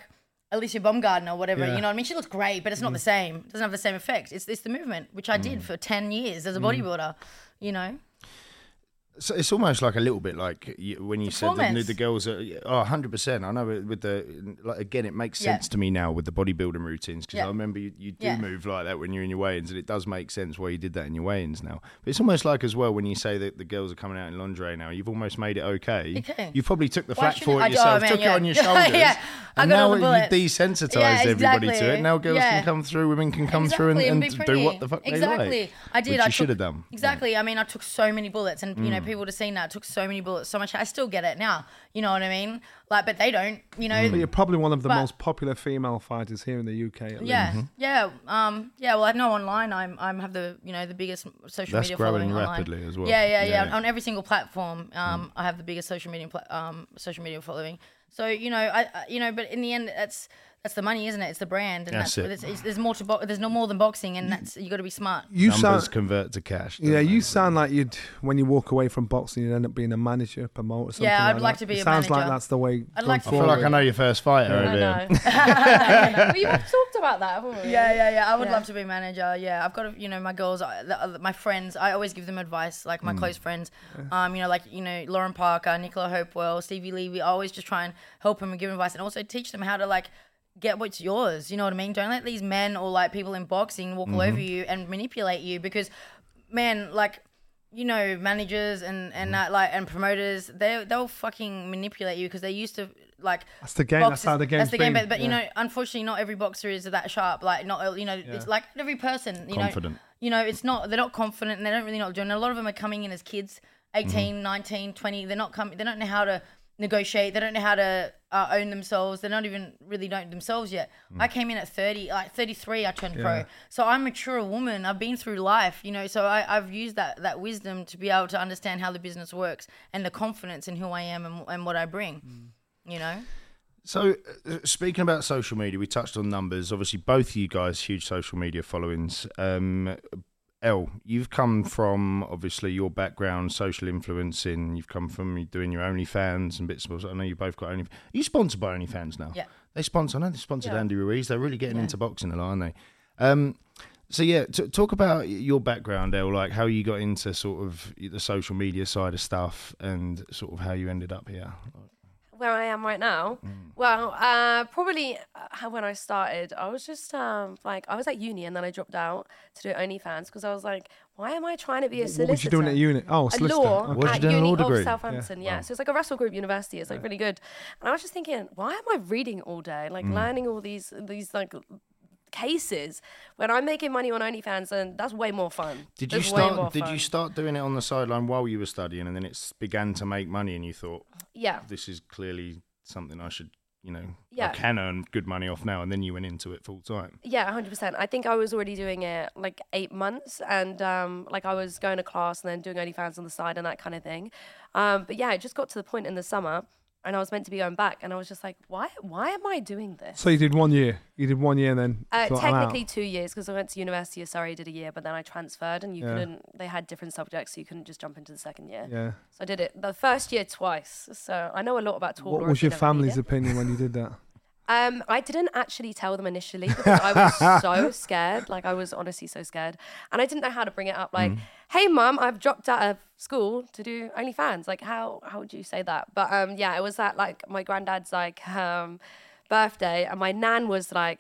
Alicia Baumgardner or whatever, Yeah. you know what I mean? She looks great, but it's not the mm. same. It doesn't have the same effect. It's, it's the movement, which I did mm. for 10 years as a mm. bodybuilder, you know? So it's almost like a little bit like you, when you said the, the girls are oh 100 percent I know with the like again it makes Yeah. sense to me now with the bodybuilding routines because Yeah. I remember you, you do Yeah. move like that when you're in your weigh-ins and it does make sense why you did that in your weigh-ins now but it's almost like as well when you say that the girls are coming out in lingerie now you've almost made it okay Okay. you probably took the Why for it do- oh, yourself oh, man, took yeah. it on your shoulders Yeah, I and now you Yeah, everybody to it now girls Yeah. can come through women can come through and, Exactly, and do what the fuck exactly. they like Exactly. I did. which I you should took- have done Exactly. I mean, I took so many bullets, and you know, mm. Mm. people would have seen that. I took so many bullets, so much. I still get it now. You know what I mean? Like, but they don't. You know. But you're probably one of the But- most popular female fighters here in the UK. At Yeah, least. yeah, um, yeah. Well, I know online. I'm, I'm have the, you know, the biggest social That's media growing following online. rapidly as well. Yeah, yeah, yeah. Yeah. On every single platform, um, I have the biggest social media, pla- um, social media following. So you know, I, I you know, but in the end, that's that's the money, isn't it? It's the brand, and That's that's, it. It's, it's, there's more to bo- there's no more than boxing, and that's you got to be smart. You Numbers sound, convert to cash. yeah, don't you sound like you'd when you walk away from boxing, you'd end up being a manager, promoter. Something Yeah, I'd like, like to be It a sounds like that's the way. I'd like to I feel like I know your first fighter. I over here. know. We've talked about that, haven't we? Yeah, yeah, yeah. I would Yeah. love to be a manager. Yeah, I've got, to, you know, my girls, I- the- uh, my friends. I always give them advice, like my close friends. Um, you know, like you know, Lauren Parker, Nicola Hopewell, Stevie Levy. I always just try and help them and give them advice, and also teach them how to like get what's yours. You know what I mean? Don't let these men or like people in boxing walk all over mm-hmm. you and manipulate you because, man, like. You know, managers and and mm-hmm. that, like and promoters, they they'll fucking manipulate you because they used to like That's the game. That's how the game's That's the game, but, but you know, unfortunately, not every boxer is that sharp. Like not, you know, it's like every person. You Confident. know, you know, it's not. They're not confident, and they don't really know what they're doing. A lot of them are coming in as kids, mm-hmm. 18, 19, 20. They're not coming. They don't know how to negotiate. They don't know how to uh, own themselves. They're not even really know themselves yet. I came in at 30, like 33. I turned pro, so I'm a mature woman. I've been through life, you know. So I, I've used that that wisdom to be able to understand how the business works and the confidence in who I am and, and what I bring. You know. So, uh, speaking about social media, we touched on numbers. Obviously, both of you guys huge social media followings. Um, Elle, you've come from obviously your background, social influencing. You've come from you doing your OnlyFans and bits and bobs. I know you both got Only. Are you sponsored by OnlyFans now? Yeah. They sponsor. I know they sponsored Yeah. Andy Ruiz. They're really getting Yeah. into boxing a lot, aren't they? Um, so yeah, t- talk about your background, Elle. Like how you got into sort of the social media side of stuff, and sort of how you ended up here. Where I am right now? Well, uh, probably uh, when I started, I was just um, like, I was at uni and then I dropped out to do OnlyFans because I was like, why am I trying to be a solicitor? What you doing at uni? Oh, a solicitor. law Okay. At doing, uni law of? Southampton. Yeah, Wow. so it's like a Russell Group University. It's like really good. And I was just thinking, why am I reading all day, Mm. like learning all these these like cases when I'm making money on OnlyFans and that's way more fun. Did you That's start? Did you start doing it on the sideline while you were studying, and then it began to make money, and you thought Yeah. this is clearly something I should, you know, I can earn good money off now, and then you went into it full time. Yeah, hundred percent. I think I was already doing it like eight months, and um, like I was going to class and then doing OnlyFans on the side and that kind of thing. Um, but yeah, it just got to the point in the summer, and I was meant to be going back, and I was just like, why? Why am I doing this? So you did one year. You did one year and then. Uh, thought, technically two years because I went to University of Surrey, did a year, but then I transferred, and you Yeah. couldn't. They had different subjects, so you couldn't just jump into the second year. Yeah. So I did it the first year twice. So I know a lot about What was you your family's opinion when you did that? Um, I didn't actually tell them initially because I was so scared. Like I was honestly so scared, and I didn't know how to bring it up. Like, "Hey, mum, I've dropped out of school to do OnlyFans." Like, how how would you say that? But um, yeah, it was at like my granddad's like um birthday, and my nan was like.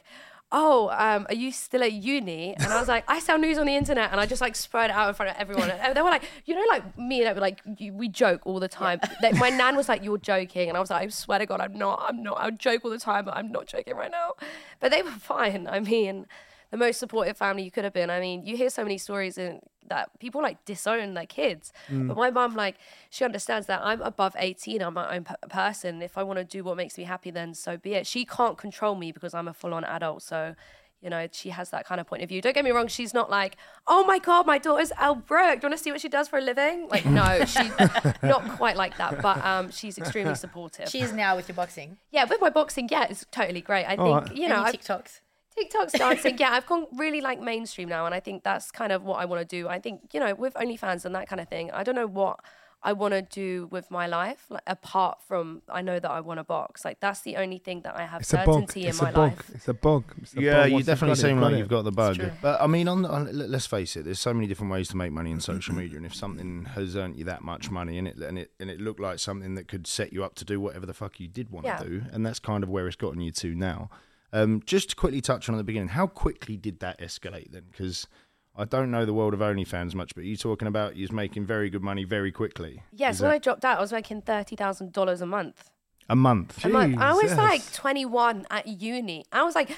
Oh, um, are you still at uni? And I was like, I sell news on the internet, and I just like spread it out in front of everyone. And they were like, you know, like me and it, were like you, we joke all the time. Like, my nan was like, "You're joking," and I was like, "I swear to God, I'm not. I'm not. I joke all the time, but I'm not joking right now." But they were fine. I mean, the most supportive family you could have been. I mean, you hear so many stories in that people like disown their kids, but my mom, like she understands that I'm above 18. I'm my own p- person. If I want to do what makes me happy, then so be it. She can't control me because I'm a full-on adult. So. You know, she has that kind of point of view. Don't get me wrong, she's not like, oh my God, my daughter's Elle Brooke. Do you want to see what she does for a living? Like, no, she's not quite like that, but um, she's extremely supportive. She is now with your boxing. yeah, with my boxing, yeah, it's totally great. I think, Alright. you know, Any I've, TikToks. TikTok's dancing. yeah, I've gone really like mainstream now, and I think that's kind of what I want to do. I think you know with OnlyFans and that kind of thing. I don't know what I want to do with my life, like apart from I know that I want a box. Like that's the only thing that I have It's a bug. certainty in It's my a bug. life. It's a bug. It's a yeah, bug. you Once you've definitely got it, seem like it. you've got the bug. But I mean, on, on let- let's face it, there's so many different ways to make money in social media, and if something has earned you that much money, and it and it and it looked like something that could set you up to do whatever the fuck you did want Yeah. to do, and that's kind of where it's gotten you to now. Um, just to quickly touch on at the beginning, how quickly did that escalate then? Because I don't know the world of OnlyFans much, but you're talking about you was making very good money very quickly. Yes, when that I dropped out, I was making thirty thousand dollars a month. a month. a month. I was Jesus. like 21 at uni. I was like,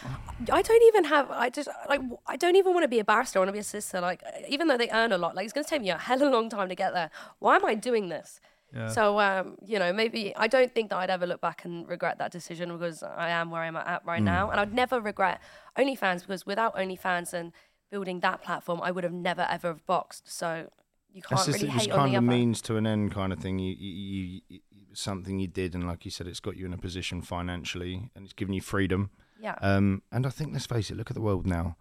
I don't even have. I just like. I don't even want to be a barrister. I want to be a sister. Like, even though they earn a lot, like it's going to take me a hell of a long time to get there. Why am I doing this? So, um, you know, maybe I don't think that I'd ever look back and regret that decision because I am where I'm at right now, and I'd never regret OnlyFans because without OnlyFans and building that platform, I would have never ever have boxed. So, you can't just, really it hate kind of a means to an end kind of thing. You, you, you, you something you did, and like you said, it's got you in a position financially, and it's given you freedom. Yeah. Um, and I think let's face it, look at the world now.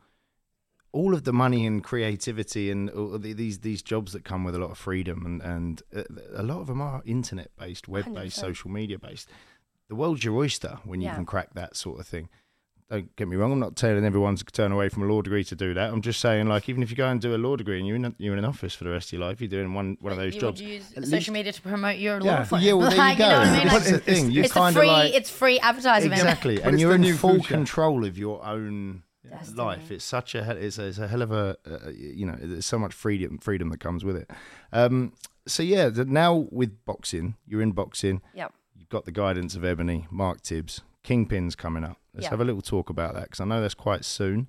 All of the money and creativity and all the, these these jobs that come with a lot of freedom and and uh, a lot of them are internet based, web based, 100%. social media based. The world's your oyster when you Yeah. can crack that sort of thing. Don't get me wrong. I'm not telling everyone to turn away from a law degree to do that. I'm just saying, like, even if you go and do a law degree and you're in a, you're in an office for the rest of your life, you're doing one one of those you jobs. would use At social least- media to promote your Yeah. law firm. Yeah, well, there like, you go. know what I mean? That's Like, the thing. You it's kind of free. like it's free advertising. exactly, and you're in full future. control of your own Destiny. life. It's such a hell- it's a, it's a hell of a uh, you know there's so much freedom freedom that comes with it. Um, so yeah, the, now with boxing, you're in boxing. Yep. You've got the guidance of Ebanie, Mark Tibbs, Kingpin's coming up. Let's Yeah. have a little talk about that because I know that's quite soon.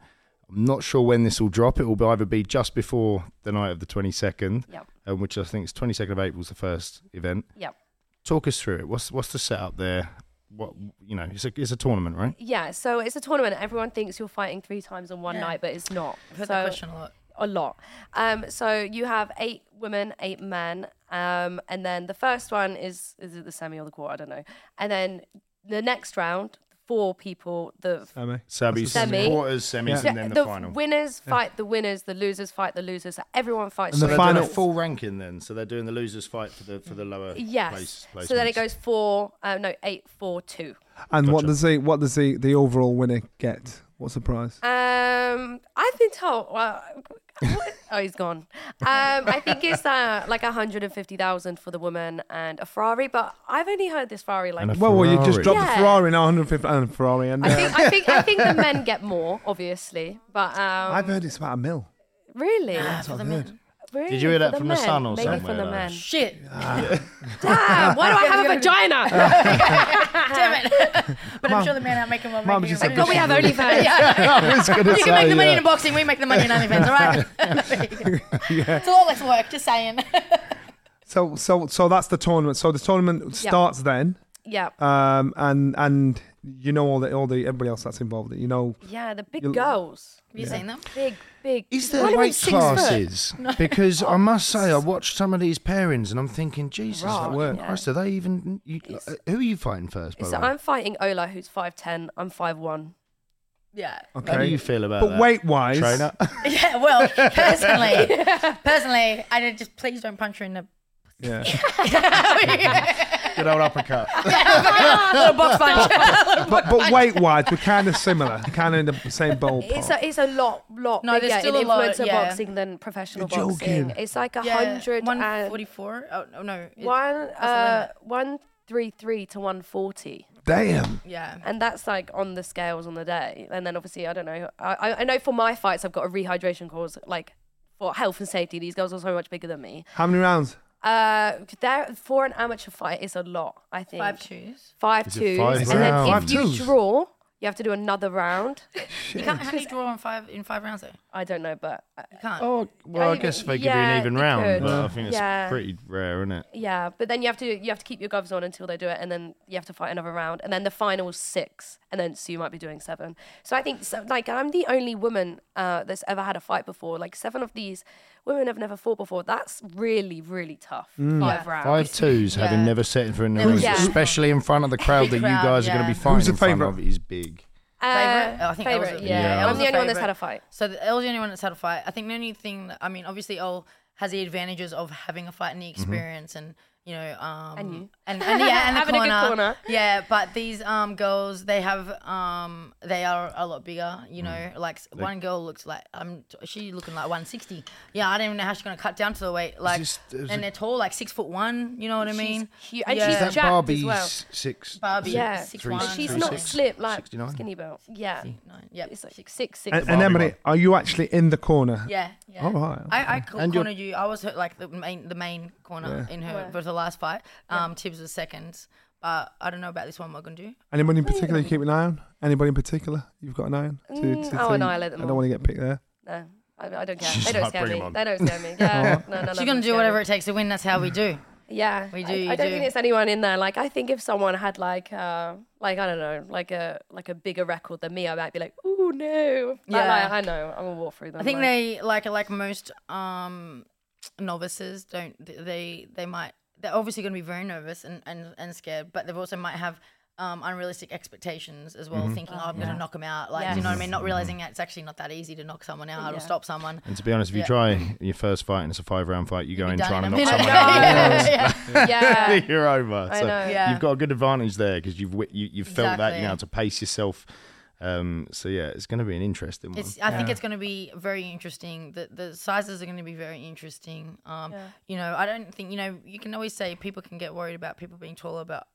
I'm not sure when this will drop. It will either be just before the night of the 22nd, Yep. um, which I think is 22nd of April is the first event. Yep. Talk us through it. What's what's the setup there? What you know, it's a it's a tournament, right? Yeah, so it's a tournament. Everyone thinks you're fighting three times in one Yeah. night, but it's not. I've heard so, that question a lot. a lot. Um, so you have eight women, eight men, um, and then the first one is is it the semi or the quarter? I don't know. And then the next round, four people. The Sammy. Semis, Semi. quarters, semis, Yeah. and then the, final. winners fight the winners, the losers fight the losers. So everyone fights. And the So three doing final- a full ranking then. So they're doing the losers fight for the for the lower Yes. place. so then it goes four. Uh, no, eight, four, two. And what does the what does the, the overall winner get? What's the prize? Um, I've been told. Well, what- oh, he's gone. Um, I think it's uh, like hundred and fifty thousand for the woman and a Ferrari, but I've only heard this Ferrari like. Well, well, you just Ferrari. dropped the Ferrari now, 150 and Ferrari, and I uh, think, I think I think the men get more, obviously, but um, I've heard it's about a mil. really, Ah, for I've the heard. Men. really Did you hear for that from the men? sun or Maybe somewhere, from the though? men. Shit. Damn, why do I have a vagina? Damn it. but I'm sure the men are making more Mum money. just Right? said God, we have OnlyFans. Yeah. I You can make the money yeah. in boxing, we make the money in OnlyFans, all right? It's all let's work, just saying. So so so that's the tournament. So the tournament starts then, Yeah, um, and and you know all the all the everybody else that's involved. You know, yeah, the big girls, Have you seen them? big, big. Is one there weight six foot. classes? Because I must say, I watched some of these pairings and I'm thinking, Jesus, Right, like, yeah. Christ, are they even? You, uh, who are you fighting first? By So the way? I'm fighting Ola, who's five ten. I'm five one. Yeah. Okay. How do you feel about But that? weight wise, trainer. Yeah, well, personally, personally, I did just please don't punch her in the yeah. Good old uppercut. little box punch. but but weight wise, we're kind of similar, kind of in the same ballpark. It's a it's a lot lot No, there's bigger still in a lot, influencer yeah. boxing than professional You're boxing. joking. It's like a Yeah, hundred and 144. Oh, no, no. it- one the uh limit? one three three to one forty. Damn. Yeah. And that's like on the scales on the day. And then obviously I don't know. I I- I know for my fights I've got a rehydration course like for health and safety. These girls are so much bigger than me. How many rounds? Uh, there for an amateur fight is a lot. I think Five twos. five Is it twos, five and then if Five you twos? draw, you have to do another round. You can't how do you draw in five in five rounds though? I don't know, but uh, You can't. Oh, well, I even- guess if they give you yeah, an even you round, could. but I think it's Yeah. pretty rare, isn't it? Yeah, but then you have to you have to keep your gloves on until they do it, and then you have to fight another round, and then the final is six, and then so you might be doing seven. So I think so, like I'm the only woman uh, that's ever had a fight before. Like seven of these women have never fought before. That's really really tough. Five Yeah. rounds. Five twos, having never set in for a Never ring, set. especially in front of the crowd that you crowd, guys are going to be fighting Who's the in front favourite? of is big. Uh, Favourite? Oh, I think Elle was the- Yeah, Yeah. I'm was the the only one that's had a fight. So the Elle's the only one that's had a fight. I think the only thing that I mean, obviously, Elle has the advantages of having a fight and the experience and you know, um, And you. and, and yeah, and Having a the good corner. corner. Yeah, but these um girls, they have um, they are a lot bigger. You know, Mm. like s- one girl looks like um, t- she looking like 160. Yeah, I don't even know how she's gonna cut down to the weight. Like, this- is and they're tall, like six foot one. You know what I mean? She's hu- and Yeah. she's that jacked as well. six? Barbie, Yeah, six Three- one. She's three not six, slim, like 69? skinny built. Yeah, Nine. Yep. it's like six six. And, and Emily, are you actually in the corner? Yeah. yeah. All right. I, I co- And you're- cornered you. I was her, like the main the main corner in her Where? For the last fight. Um, Tibbs was second, but I don't know about this one. What we're gonna do? Anybody in particular you keep an eye on? Anybody in particular you've got an eye on? To, Mm, to I'll think- annihilate them I don't want to get picked there. No, I, I don't care. She's They don't scare bring me. 'em on. They don't scare me. Yeah, no, no, no. She's gonna do whatever it takes to win. That's how we do. Yeah, We do, I, you don't do. think there's anyone in there. Like, I think if someone had like, uh, like I don't know, like a like a bigger record than me, I might be like, ooh no. But, Yeah. like, I know. I'm gonna walk through them. I think like, they like like most um novices don't they they might they're obviously going to be very nervous and, and, and scared, but they've also might have um, unrealistic expectations as well, thinking, oh, I'm going to knock them out. Like, do you know what I mean? Not realizing that it's actually not that easy to knock someone out or stop someone. And to be honest, if you Yeah. try your first fight and it's a five round fight, you go in be trying to knock someone out. Yeah, yeah. You're over. I So know. Yeah. You've got a good advantage there because you've wi- you, you've felt that you know to pace yourself. Um, so yeah, it's going to be an interesting one. It's, I think it's going to be very interesting. The the sizes are going to be very interesting. Um, Yeah. you know, I don't think you know. You can always say people can get worried about people being taller, but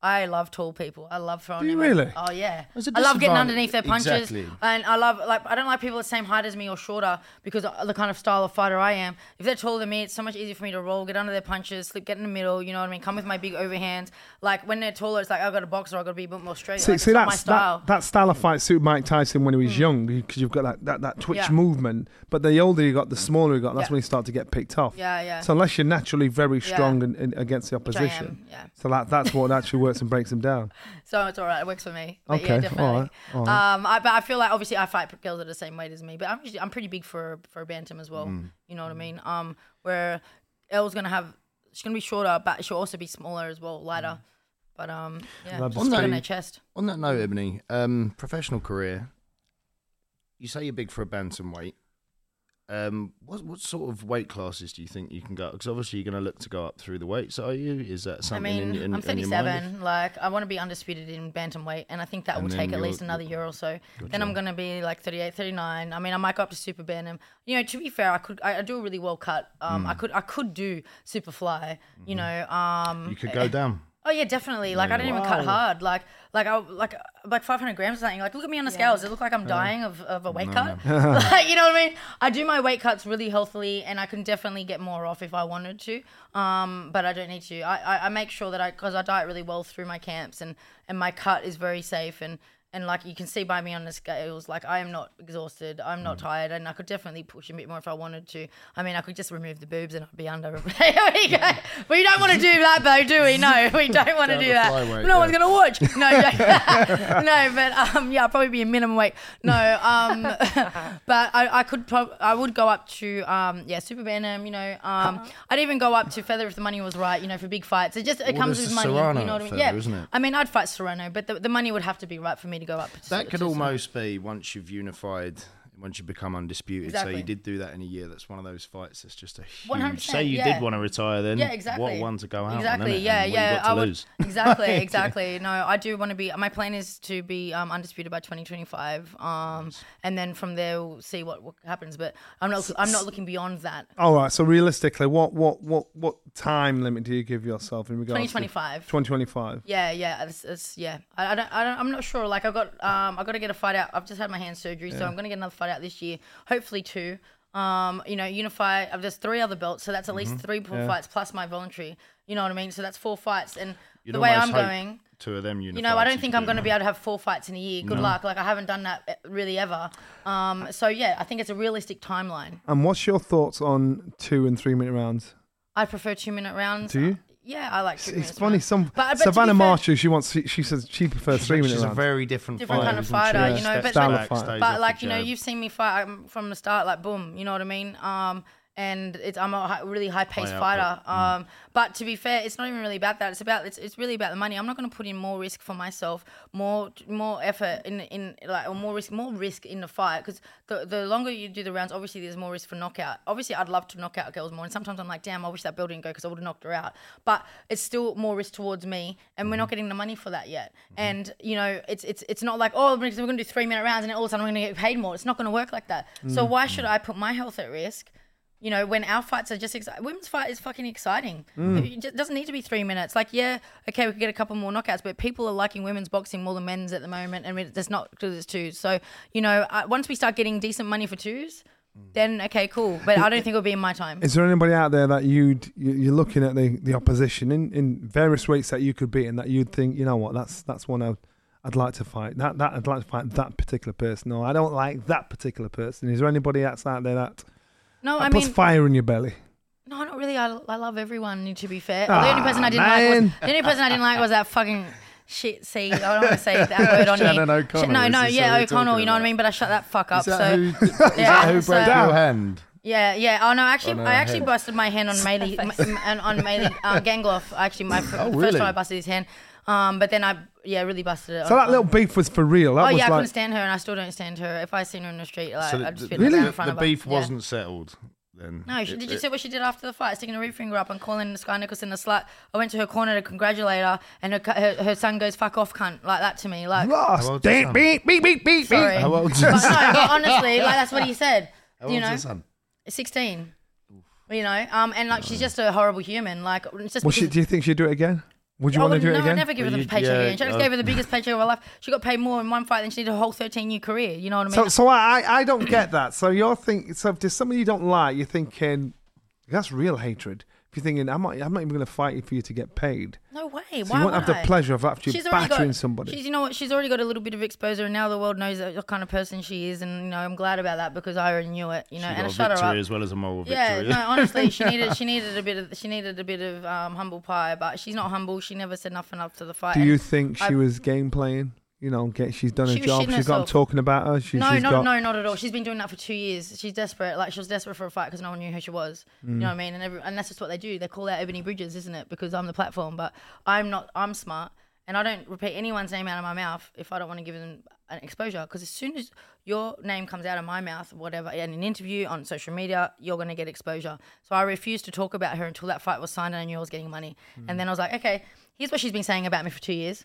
I love tall people. I love throwing. Do you them really? Oh yeah. I love getting underneath their punches, Exactly. and I love like I don't like people the same height as me or shorter because of the kind of style of fighter I am. If they're taller than me, it's so much easier for me to roll, get under their punches, slip, get in the middle. You know what I mean? Come with my big overhands. Like when they're taller, it's like I've got a boxer. I've got to be a bit more straight. See, like, see it's not my that's, style. that, that style of fight suited Mike Tyson when he was mm. young because you've got that, that, that twitch Yeah. movement. But the older you got, the smaller you got. That's Yeah. when you start to get picked off. yeah, yeah. So unless you're naturally very Yeah. strong in, in, against the I am, opposition, yeah. so that that's what actually works and breaks them down. So it's all right. It works for me. But Okay, yeah, definitely. all right, all right. Um, I, but I feel like obviously I fight girls that are the same weight as me, but I'm usually, I'm pretty big for for a bantam as well. Mm. You know what I mean? Um, where Elle's gonna have she's gonna be shorter, but she'll also be smaller as well, lighter. But um, yeah, Love just to stick on their chest. On that note, Ebanie, um, professional career. You say you're big for a bantamweight. Um, what what sort of weight classes do you think you can go? Because obviously you're going to look to go up through the weights. Are you? Is that something? I mean, in, in, I'm in 37. Like, I want to be undisputed in bantamweight, and I think that And will take at least another year or so. Then I'm gonna be like 38, 39. I mean, I might go up to super bantam. You know, to be fair, I could, I, I do a really well cut. Um, Mm. I could, I could do super fly. You know, um. You could go down. Oh yeah, definitely. Like I don't even cut hard. Like like I like like 500 grams or something. Like look at me on the scales. Does it look like I'm dying of, of a weight cut? like, you know what I mean? I do my weight cuts really healthily, and I can definitely get more off if I wanted to. Um, but I don't need to. I, I, I make sure that I because I diet really well through my camps, and and my cut is very safe and. And like you can see by me on the scales, like I am not exhausted, I'm not tired, and I could definitely push a bit more if I wanted to. I mean, I could just remove the boobs and I'd be under. there we go. we don't want to do that though, do we? No, we don't want to do that. flyweight, no yeah. one's gonna watch. No, no, but um, yeah, i'd probably be a minimum weight. No, um, but I, I could, prob- I would go up to um, yeah, super bantam. You know, um, I'd even go up to feather if the money was right. You know, for big fights. It just it Well, comes with money. Serrano you know what I mean? yeah, isn't it? I mean, I'd fight Serrano, but the, the money would have to be right for me to go up. To, That could to- almost be once you've unified, once you become undisputed. So you did do that in a year. That's one of those fights that's just a huge. 100%, Say you yeah. did want to retire, then Yeah, exactly. what one to go out Exactly. on, yeah, yeah. You got to I would, lose. exactly. Exactly. No, I do want to be. My plan is to be um, undisputed by 2025. Um, and then from there we'll see what, what happens. But I'm not. I'm not looking beyond that. All right. So realistically, what what what what time limit do you give yourself in regards 2025 2025 Yeah, yeah, it's, it's yeah. I, I don't, I don't, I'm not sure. Like i've got, um, I got to get a fight out. I've just had my hand surgery, so I'm gonna get another fight out this year. Hopefully two. Um, you know, unify. I've just three other belts, so that's at least three full fights plus my voluntary. You know what I mean? So that's four fights, and You'd the way I'm going. Two of them You know, I don't think I'm going to be able to have four fights in a year. Good luck. Like I haven't done that eh, really ever. Um, so yeah, I think it's a realistic timeline. And what's your thoughts on two and three minute rounds? I prefer two minute rounds. Do you? Yeah, I like. It's, two it's funny. rounds. Some But- but Savannah fair- Marshall, she wants. She, she says she prefers three minutes. She's a rounds. very different, Different kind of fighter, she? you know, Steps but- Style of back, fight. stays but like you know you've seen me fight um, from the start like boom you know what i mean um and it's i'm a hi- really high paced High fighter output, mm. um but to be fair it's not even really about that. It's about it's, it's really about the money. I'm not going to put in more risk for myself more more effort in in like or more risk more risk in the fight because the, the longer you do the rounds obviously there's more risk for knockout. Obviously i'd love to knock out girls more and sometimes i'm like damn i wish that bell didn't go because i would have knocked her out. But it's still more risk towards me and we're not mm-hmm. getting the money for that yet. Mm-hmm. And you know it's it's it's not like oh we're going to do three minute rounds and all of a sudden we're going to get paid more. It's not going to work like that. So mm. why mm. should i put my health at risk you know, when our fights are just exciting, women's fight is fucking exciting. It just doesn't need to be three minutes. Like, yeah, okay, we could get a couple more knockouts, but people are liking women's boxing more than men's at the moment, and it's not because it's two. So, you know, uh, once we start getting decent money for twos, then okay, cool. But I don't think it'll be in my time. Is there anybody out there that you'd you- you're looking at the, the opposition in, in various weights that you could beat and that you'd think you know what that's that's one I'd, I'd like to fight that that I'd like to fight that particular person or I don't like that particular person. Is there anybody else out there that, No, that I puts mean, fire in your belly? no, not really. I, I love everyone. To be fair, Ah, the only person I didn't like was the only person I didn't like was that fucking. Shit, see, I don't want to say that word on Shannon here. O'Connell, no, is no, this yeah, we're O'Connell, talking you know what I about? mean? But I shut that fuck up. Is that so, who, is yeah, that who so- broke your hand? Yeah, yeah. Oh no, actually, On her I actually head. busted my hand on Mailys, m- m- and on Mailys uh, Gangloff. Actually, my f- Oh, really? first time I busted his hand. Um, but then I, yeah, really busted it. So on- that little on- beef was for real. That Oh was yeah, I couldn't like stand her, and I still don't stand her. If I seen her in the street, like, So I'd the, just the, be Really? in front the of her. The beef Yeah. wasn't settled then. No, she It- did. You it- see what she did after the fight? Sticking a root finger up and calling the Skye Nicolson a slut. I went to her corner to congratulate her, and her, her, her son goes "fuck off, cunt" like that to me. Like, Ross, How damn, beep, beep, beep, beep, sorry. beep. How old's But your no, but honestly, like that's what he said. How you old's know, your son? sixteen. You know, um, and like she's just a horrible human. Like, it's just Well, she, do you think she'd do it again? Would you I want to would, do it no, again? I'd never give her the paycheck yeah, again. She just uh, gave her the biggest paycheck of her life. She got paid more in one fight than she did her whole 13 year career. You know what I mean? So, so I, I don't get that. So you're thinking, so if there's somebody you don't like, you're thinking that's real hatred. If you're thinking, I'm not, I'm not even going to fight you for you to get paid. no way. So Why you won't would have the I? pleasure of actually She's already battering got, somebody. She's, you know what? She's already got a little bit of exposure, and now the world knows that what kind of person she is, and you know, I'm glad about that because I already knew it. You know, She and I got a shut her up. as well as a moral Yeah, victory. no, honestly, she needed she needed a bit of she needed a bit of um, humble pie, but she's not humble. She never said nothing up to the fight. Do you think she I- was game playing? You know, get she's done She a job. She's got herself. talking about her. She, no, she's no, got, no, not at all. She's been doing that for two years. She's desperate. Like she was desperate for a fight because no one knew who she was. You mm. know what I mean? And every, and that's just what they do. They call out Ebanie Bridges, isn't it? Because I'm the platform. But I'm not. I'm smart, and I don't repeat anyone's name out of my mouth if I don't want to give them an exposure. Because as soon as your name comes out of my mouth, whatever, in an interview on social media, you're going to get exposure. So I refused to talk about her until that fight was signed and I knew I was getting money. Mm. And then I was like, okay, here's what she's been saying about me for two years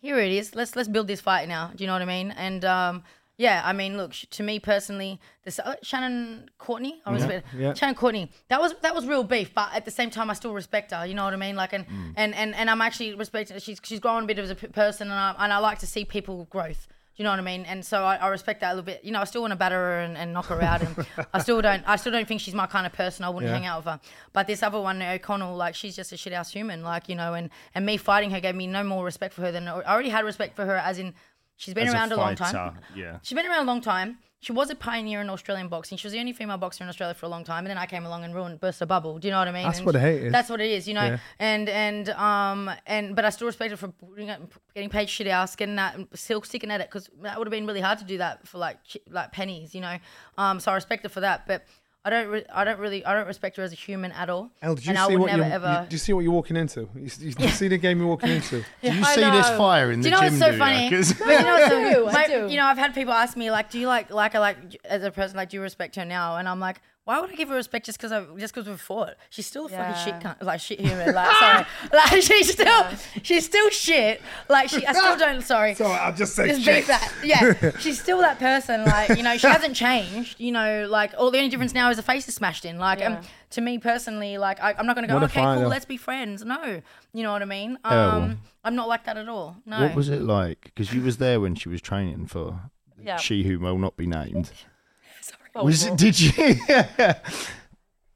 here it is. Let's let's build this fight now. Do you know what I mean? And um, yeah, I mean, look, sh- to me personally, this uh, Shannon Courtenay, I was yeah. Shannon Courtenay. That was that was real beef, but at the same time, I still respect her. You know what I mean? Like, and and, and and I'm actually respecting. She's she's grown a bit as a p- person, and I and I like to see people growth. Do you know what I mean? And so I, I respect that a little bit. You know, I still want to batter her and, and knock her out, and I still don't. I still don't think she's my kind of person. I wouldn't Yeah. hang out with her. But this other one, O'Connell, like she's just a shit house human. Like you know, and and me fighting her gave me no more respect for her than I already had respect for her. As in, she's been As around a, long time. Yeah. She's been around a long time. She was a pioneer in Australian boxing. She was the only female boxer in Australia for a long time, and then I came along and ruined, burst a bubble. Do you know what I mean? That's And what hate is. That's what it is, you know. Yeah. And and um and but I still respect her for getting paid shit ass, getting that, and still sticking at it because that would have been really hard to do that for like like pennies, you know. Um, so I respect her for that, but. I don't, re- I don't really, I don't respect her as a human at all. Elle, did you and I would what never you, ever. you, do you see what you're walking into? You, you, you see the game you're walking into? Do you I see this fire in Do the you know gym? what's so funny? You? 'Cause- But you know, what's so, I do, I my- do. you know, I've had people ask me like, "Do you like, like, I like as a person, like, do you respect her now?" And I'm like, "Why would I give her respect just because I just because we fought? She's still a Yeah. fucking shit, cunt, like shit human. Like, sorry, like she's still, she's still shit. Like she, I still don't. Sorry, So I'll just say just shit. that. Yeah, she's still that person. Like you know, she hasn't changed. You know, like all the only difference now is the face is smashed in. Like um, to me personally, like I, I'm not gonna go. What okay, cool, let's be friends. No, you know what I mean. Oh. Um, I'm not like that at all. No. What was it like? Because you was there when she was training for Yeah. she who will not be named. Well, Was well, it, did you?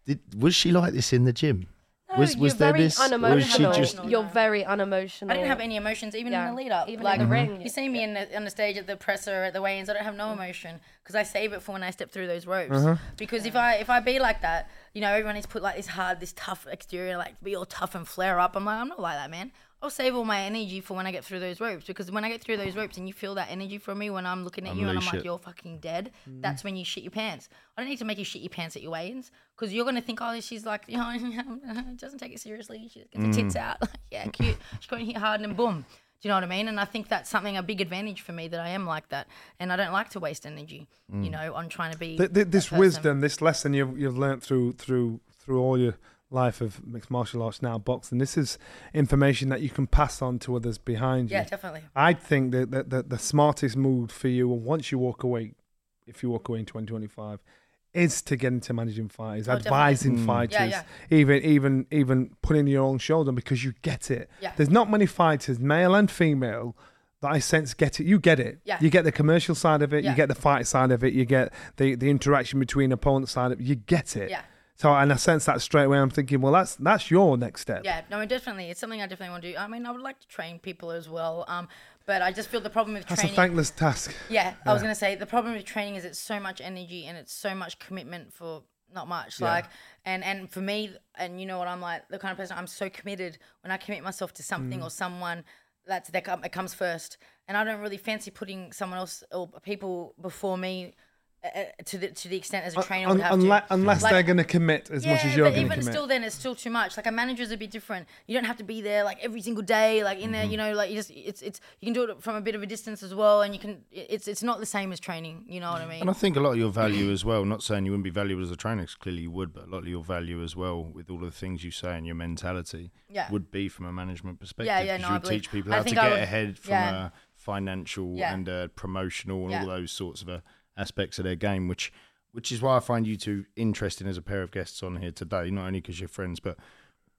did was she like this in the gym? no, was was you're there very this? Or was unemotional. she just? You're very unemotional. I didn't have any emotions even Yeah. in the lead up. Even like in the ring. you see me in the, on the stage at the presser at the weigh-ins. I don't have no emotion because I save it for when I step through those ropes. Uh-huh. Because if I if I be like that, you know, everyone needs to put like this hard, this tough exterior, like be all tough and flare up. I'm like, I'm not like that, man. I'll save all my energy for when I get through those ropes because when I get through those ropes and you feel that energy from me when I'm looking at you and I'm Unleash like, you're fucking dead. Mm. That's when you shit your pants. I don't need to make you shit your pants at your weigh-ins because you're gonna think, oh, she's like, you know, doesn't take it seriously. She just gets her Mm. tits out. yeah, cute. She's going to hit hard and boom. Do you know what I mean? And I think that's something a big advantage for me that I am like that, and I don't like to waste energy. Mm. You know, on trying to be Th- th- this wisdom, this lesson you've you've learnt through through through all your life of mixed martial arts now boxing. This is information that you can pass on to others behind you. Yeah, definitely. I think that the, the, the smartest move for you once you walk away, if you walk away in 2025, is to get into managing fighters, Oh, advising Mm. fighters, Yeah, yeah. even even even putting your own shoulder because you get it. Yeah. There's not many fighters, male and female, that I sense get it. You get it. Yeah. You get the commercial side of it. You get the fight side of it. You get the the interaction between opponent side of it. You get it. Yeah. So and I sense that straight away. I'm thinking, well, that's that's your next step. Yeah, no, definitely. It's something I definitely want to do. I mean, I would like to train people as well. Um, but I just feel the problem with That's training. a thankless task. Yeah, I was gonna say the problem with training is it's so much energy and it's so much commitment for not much. Yeah. Like, and and for me, and you know what I'm like, the kind of person I'm so committed when I commit myself to something Mm. or someone. That's that it comes first, and I don't really fancy putting someone else or people before me uh, to the to the extent as a trainer Un- would have unless to. unless Like- they're going to commit as much as you're but going to even still, then it's still too much. Like a manager's a bit different. You don't have to be there like every single day, like in Mm-hmm. there. You know, like you just it's it's you can do it from a bit of a distance as well, and you can it's it's not the same as training. You know what I mean? And I think a lot of your value as well, not saying you wouldn't be valuable as a trainer, 'cause clearly you would, but a lot of your value as well with all of the things you say and your mentality Yeah. would be from a management perspective. Yeah, yeah, 'cause no, you I would teach people how to think get would- ahead from yeah. a financial Yeah. and a promotional and Yeah. all those sorts of uh, aspects of their game, which which is why I find you two interesting as a pair of guests on here today, not only because you're friends, but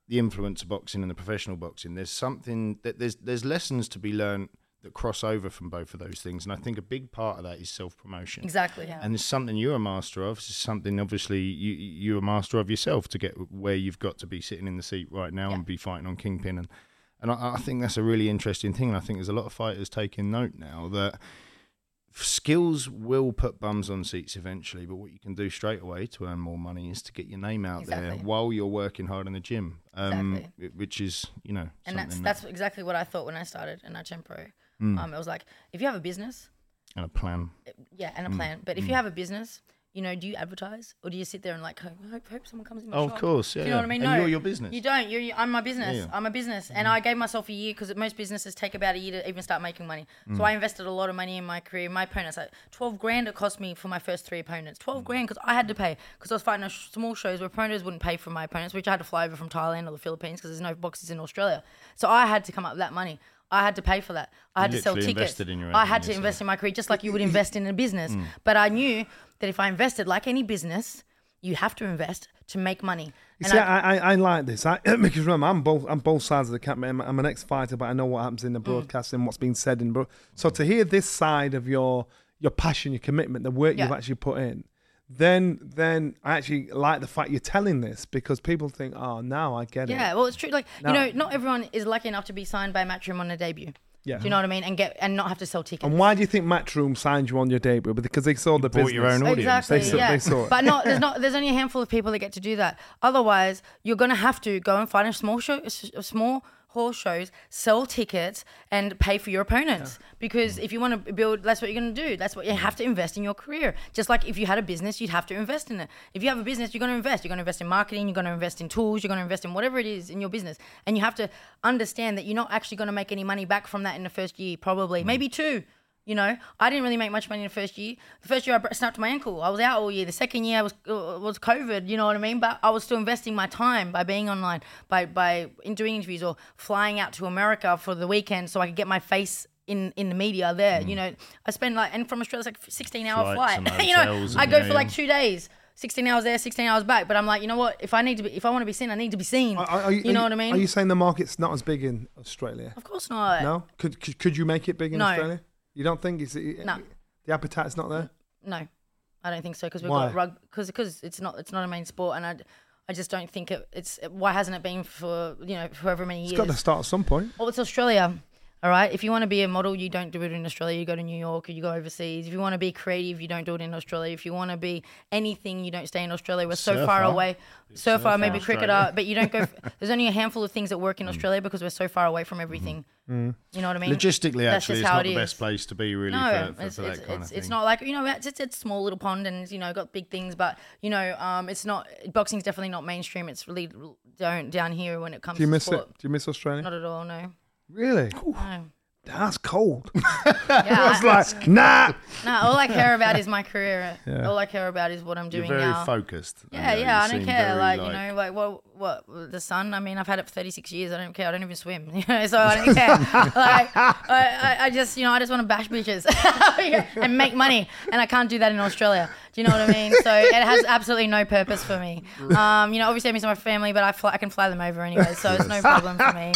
the influence of boxing and the professional boxing. There's something that there's there's lessons to be learned that cross over from both of those things, and I think a big part of that is self promotion. exactly. Yeah. And it's something you're a master of. It's something obviously you you're a master of yourself to get where you've got to be sitting in the seat right now Yeah. and be fighting on Kingpin and and I, I think that's a really interesting thing. And I think there's a lot of fighters taking note now that skills will put bums on seats eventually, but what you can do straight away to earn more money is to get your name out there while you're working hard in the gym. Um, Exactly. which is you know and that's something that's exactly what I thought when I started in Achen Pro. Mm. Um, it was like if you have a business, and a plan. yeah, and a Mm. plan. But if you have a business, you know, do you advertise or do you sit there and like hope, hope, hope someone comes in my Oh, shop? of course, yeah. Do you know what I mean? And no, you're your business. You don't. You're, I'm my business. Yeah. Mm. I'm a business, and I gave myself a year because most businesses take about a year to even start making money. Mm. So I invested a lot of money in my career. My opponents, like twelve grand, it cost me for my first three opponents. Twelve Mm. grand because I had to pay because I was fighting a sh- small shows where promoters wouldn't pay for my opponents, which I had to fly over from Thailand or the Philippines because there's no boxes in Australia. So I had to come up with that money. I had to pay for that. I had You to sell tickets. in your I had to yourself. invest in my career just like you would invest in a business. Mm. But I knew that if I invested like any business, you have to invest to make money. You And see, I- I, I, I like this I, because remember, I'm both I'm both sides of the camp. I'm, I'm an ex-fighter, but I know what happens in the Mm. broadcasting, what's being said in. Bro- so to hear this side of your your passion, your commitment, the work you've actually put in, then then I actually like the fact you're telling this because people think, oh, now I get Yeah, it. Yeah, well, it's true. Like No. you know, not everyone is lucky enough to be signed by Matchroom on a debut. Yeah. Do you know what I mean? And get and not have to sell tickets. And why do you think Matchroom signed you on your debut? Because they saw the bought business. your own audience. Exactly. They saw- yeah. they saw it. But not there's not there's only a handful of people that get to do that. Otherwise, you're gonna have to go and find a small show, a small horse shows, sell tickets, and pay for your opponents. Because mm. if you want to build, that's what you're gonna do. That's what you mm. have to invest in your career. Just like if you had a business, you'd have to invest in it. If you have a business, you're gonna invest. You're gonna invest in marketing. You're gonna invest in tools. You're gonna invest in whatever it is in your business. And you have to understand that you're not actually gonna make any money back from that in the first year. Probably, mm. maybe two. You know, I didn't really make much money in the first year. The first year I snapped my ankle. I was out all year. The second year I was uh, was COVID. You know what I mean? But I was still investing my time by being online, by by in doing interviews or flying out to America for the weekend so I could get my face in in the media there. You know, I spend like and from Australia it's like 16 hour Mm. Flights flight. you know, I go yeah, for like two days. 16 hours there, 16 hours back. But I'm like, you know what? If I need to be, if I want to be seen, I need to be seen. Are- are you know are what I mean? Are you saying the market's not as big in Australia? of course not. No. Could could, could you make it big in No. Australia? You don't think it's No. the appetite's not there? No, I don't think so because we've Why? got rug because because it's not it's not a main sport and I, I just don't think it, it's why hasn't it been for you know for however many years. It's got to start at some point. Well, it's Australia. All right. If you want to be a model, you don't do it in Australia. You go to New York or you go overseas. If you want to be creative, you don't do it in Australia. If you want to be anything, you don't stay in Australia. We're so far Surfer. away. Surfer, maybe Australia. cricketer, but you don't go. there's only a handful of things that work in Australia because we're so far away from everything. Mm. You know what I mean? Logistically, That's actually, it's not it the is. best place to be really No, for, for, it's, for that it's, kind it's, it's not like you know it's it's it's small little pond and you know got big things, but you know um it's not boxing's definitely not mainstream. It's really down down here when it comes to Do you miss sport. it? Do you miss Australia? Not at all. No. Really? no. That's cold. Yeah, It's I- like nah. No, all I care about is my career. Yeah. All I care about is what I'm doing You're doing very now. focused. yeah, know, yeah, you I don't seem care. very, Like, you know, like what, what the sun. I mean, I've had it for 36 years. I don't care. I don't even swim. You know, so I don't care. like, I, I, I just, you know, I just want to bash bitches and make money, and I can't do that in Australia. Do you know what I mean? So it has absolutely no purpose for me. Um, you know, obviously I miss my family, but I fly, I can fly them over anyway, so it's no problem for me.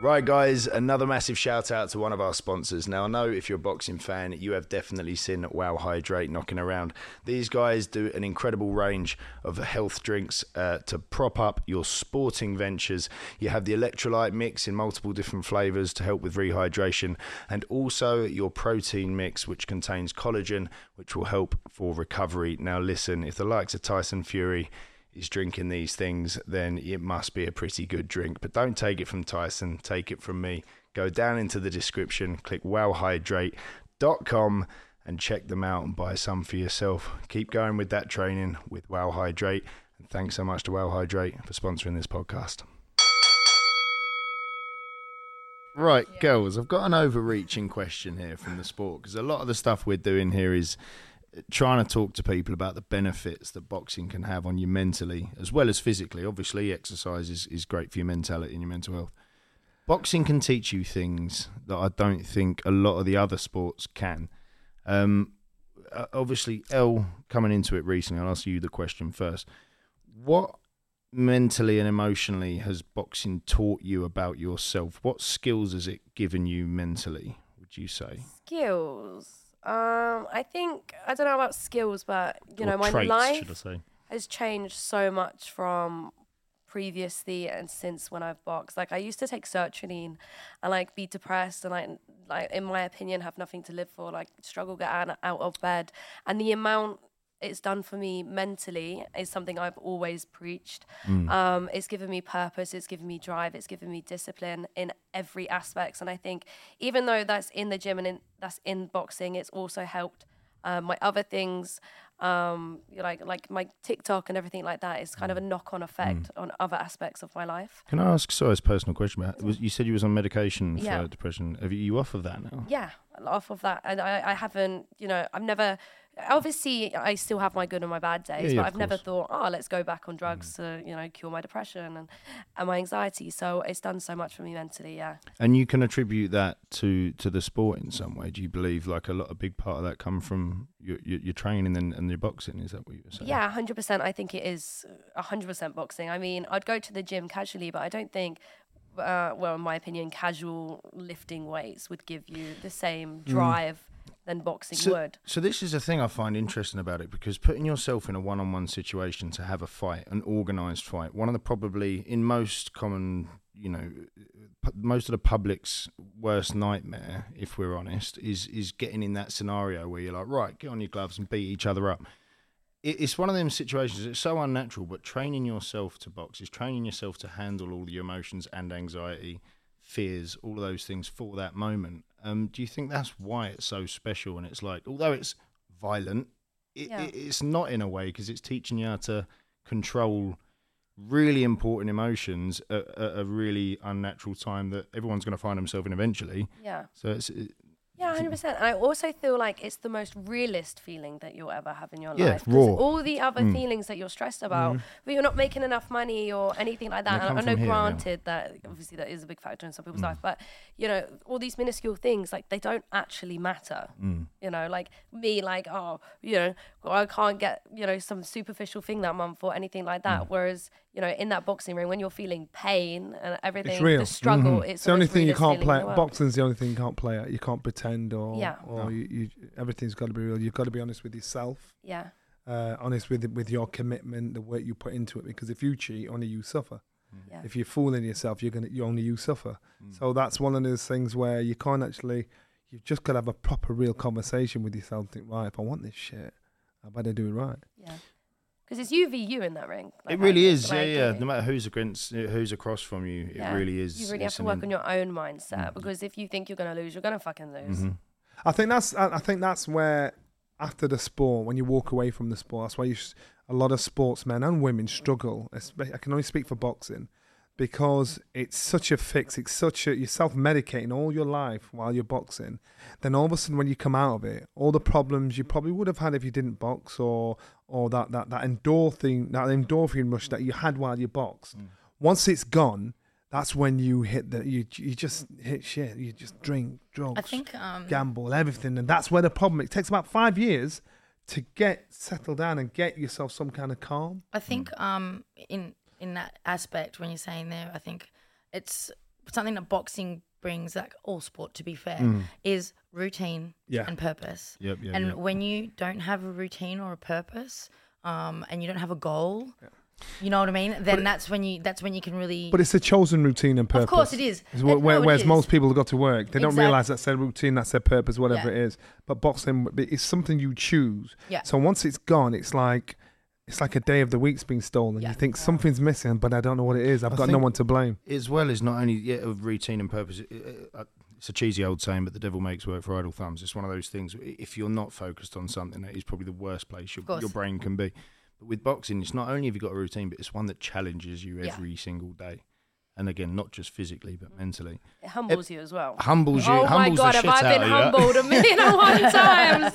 Right, guys, another massive shout out to one of our sponsors. Now, I know if you're a boxing fan, you have definitely seen Wow Hydrate knocking around. These guys do an incredible range of health drinks uh, to prop up your sporting ventures. You have the electrolyte mix in multiple different flavors to help with rehydration, and also your protein mix, which contains collagen, which will help for recovery. Now, listen, if the likes of Tyson Fury, is drinking these things, then it must be a pretty good drink. But don't take it from Tyson, take it from me. Go down into the description, click wowhydrate.com and check them out and buy some for yourself. Keep going with that training with Wow Hydrate. And thanks so much to Wow Hydrate for sponsoring this podcast. Right, girls, I've got an overreaching question here from the sport because a lot of the stuff we're doing here is trying to talk to people about the benefits that boxing can have on you mentally as well as physically. Obviously, exercise is, is great for your mentality and your mental health. Boxing can teach you things that I don't think a lot of the other sports can. Um, obviously, Elle coming into it recently, I'll ask you the question first. What mentally and emotionally has boxing taught you about yourself? What skills has it given you mentally, would you say? Skills. Um, I think I don't know about skills, but you Or know, my traits, life should I say? has changed so much from previously and since when I've boxed. Like I used to take sertraline and like be depressed and like like in my opinion have nothing to live for, like struggle get out, out of bed. And the amount it's done for me mentally is something I've always preached. Um, it's given me purpose, it's given me drive, it's given me discipline in every aspect. And I think even though that's in the gym and in, that's in boxing, it's also helped um, my other things, um, like like my TikTok and everything like that. Is kind of a knock-on effect on other aspects of my life. Can I ask a personal question? But was, you said you was on medication Yeah. for depression. Have you, you off of that now? Yeah, off of that, and I, I haven't, you know, I've never. Obviously, I still have my good and my bad days, yeah, but of I've never thought, oh, let's go back on mm. drugs to, you know, cure my depression and, and my anxiety. So it's done so much for me mentally. Yeah. And you can attribute that to, to the sport in some way. Do you believe like a lot a big part of that come from your your, your training and, and your boxing? Is that what you were saying? Yeah, hundred percent. I think it is uh, hundred percent boxing. I mean, I'd go to the gym casually, but I don't think, uh, well, in my opinion, casual lifting weights would give you the same mm. drive than boxing So- would. So this is the thing I find interesting about it because putting yourself in a one-on-one situation to have a fight, an organised fight, one of the probably in most common, you know, most of the public's worst nightmare, if we're honest, is is getting in that scenario where you're like, right, get on your gloves and beat each other up. It, it's one of them situations. It's so unnatural, but training yourself to box is training yourself to handle all the emotions and anxiety, fears, all of those things for that moment. Um, do you think that's why it's so special? And it's like, although it's violent, it, Yeah. it, it's not in a way because it's teaching you how to control really important emotions at, at a really unnatural time that everyone's going to find themselves in eventually. Yeah. So it's it, Yeah, hundred percent. And I also feel like it's the most realist feeling that you'll ever have in your Yeah, life. raw. All the other Mm. feelings that you're stressed about, but you're not making enough money or anything like that. And I know, here, yeah. granted, that obviously that is a big factor in some Mm. people's life, but you know, all these minuscule things like they don't actually matter. mm. You know, like me, like oh, you know, I can't get you know some superficial thing that month or anything like that. Mm. Whereas you know, in that boxing ring, when you're feeling pain and everything, It's real. the struggle, Mhm. it's It's the only thing you can't play. the world. Boxing's the only thing you can't play at. You can't pretend or Yeah. or No. you, you everything's got to be real. You've got to be honest with yourself. Yeah. Uh, honest with with your commitment, the work you put into it. Because if you cheat, only you suffer. Yeah. If you're fooling yourself, you're gonna you only you suffer. Mm. So that's one of those things where you can't actually. You've just got to have a proper, real conversation with yourself. and Think right, if I want this shit, I better do it right. Yeah. Because it's you v you in that ring. it really is. Yeah, yeah. No matter who's against, who's across from you, it Yeah. really is. You really have to work on your own mindset Mhm. because if you think you're going to lose, you're going to fucking lose. Mhm. I think that's I I think that's where after the sport, when you walk away from the sport, that's why you s- a lot of sportsmen and women struggle. I can only speak for boxing because it's such a fix. It's such a you're self medicating all your life while you're boxing. Then all of a sudden, when you come out of it, all the problems you probably would have had if you didn't box, or or that that that endorphin that endorphin rush that you had while you boxed. Mm. Once it's gone. That's when you hit the you you just hit shit. You just drink drugs I think um, gamble, everything, and that's where the problem. It takes about five years to get settled down and get yourself some kind of calm. I think um in in that aspect when you're saying there, I think it's something that boxing brings, like all sport to be fair, is routine Yeah. and purpose. Yep, yep, and yep. when you don't have a routine or a purpose, um, and you don't have a goal, you know what I mean? Then that's when you that's when you can really. But it's a chosen routine and purpose. of course, it is. Where, no, whereas is. most people go to work, they don't realize that's their routine, that's their purpose, whatever Yeah. it is. But boxing, is something you choose. Yeah. So once it's gone, it's like it's like a day of the week's been stolen. Yeah. You think something's missing, but I don't know what it is. I've I got no one to blame. as well as not only yeah, of routine and purpose. It, it, uh, it's a cheesy old saying, but the devil makes work for idle thumbs. It's one of those things. If you're not focused on something, that is probably the worst place your, your brain can be. But with boxing, it's not only have you got a routine, but it's one that challenges you Yeah. every single day. And again, not just physically, but mentally. It humbles you as well. Humbles you. oh my god, the have I been of you. humbled a million and one times?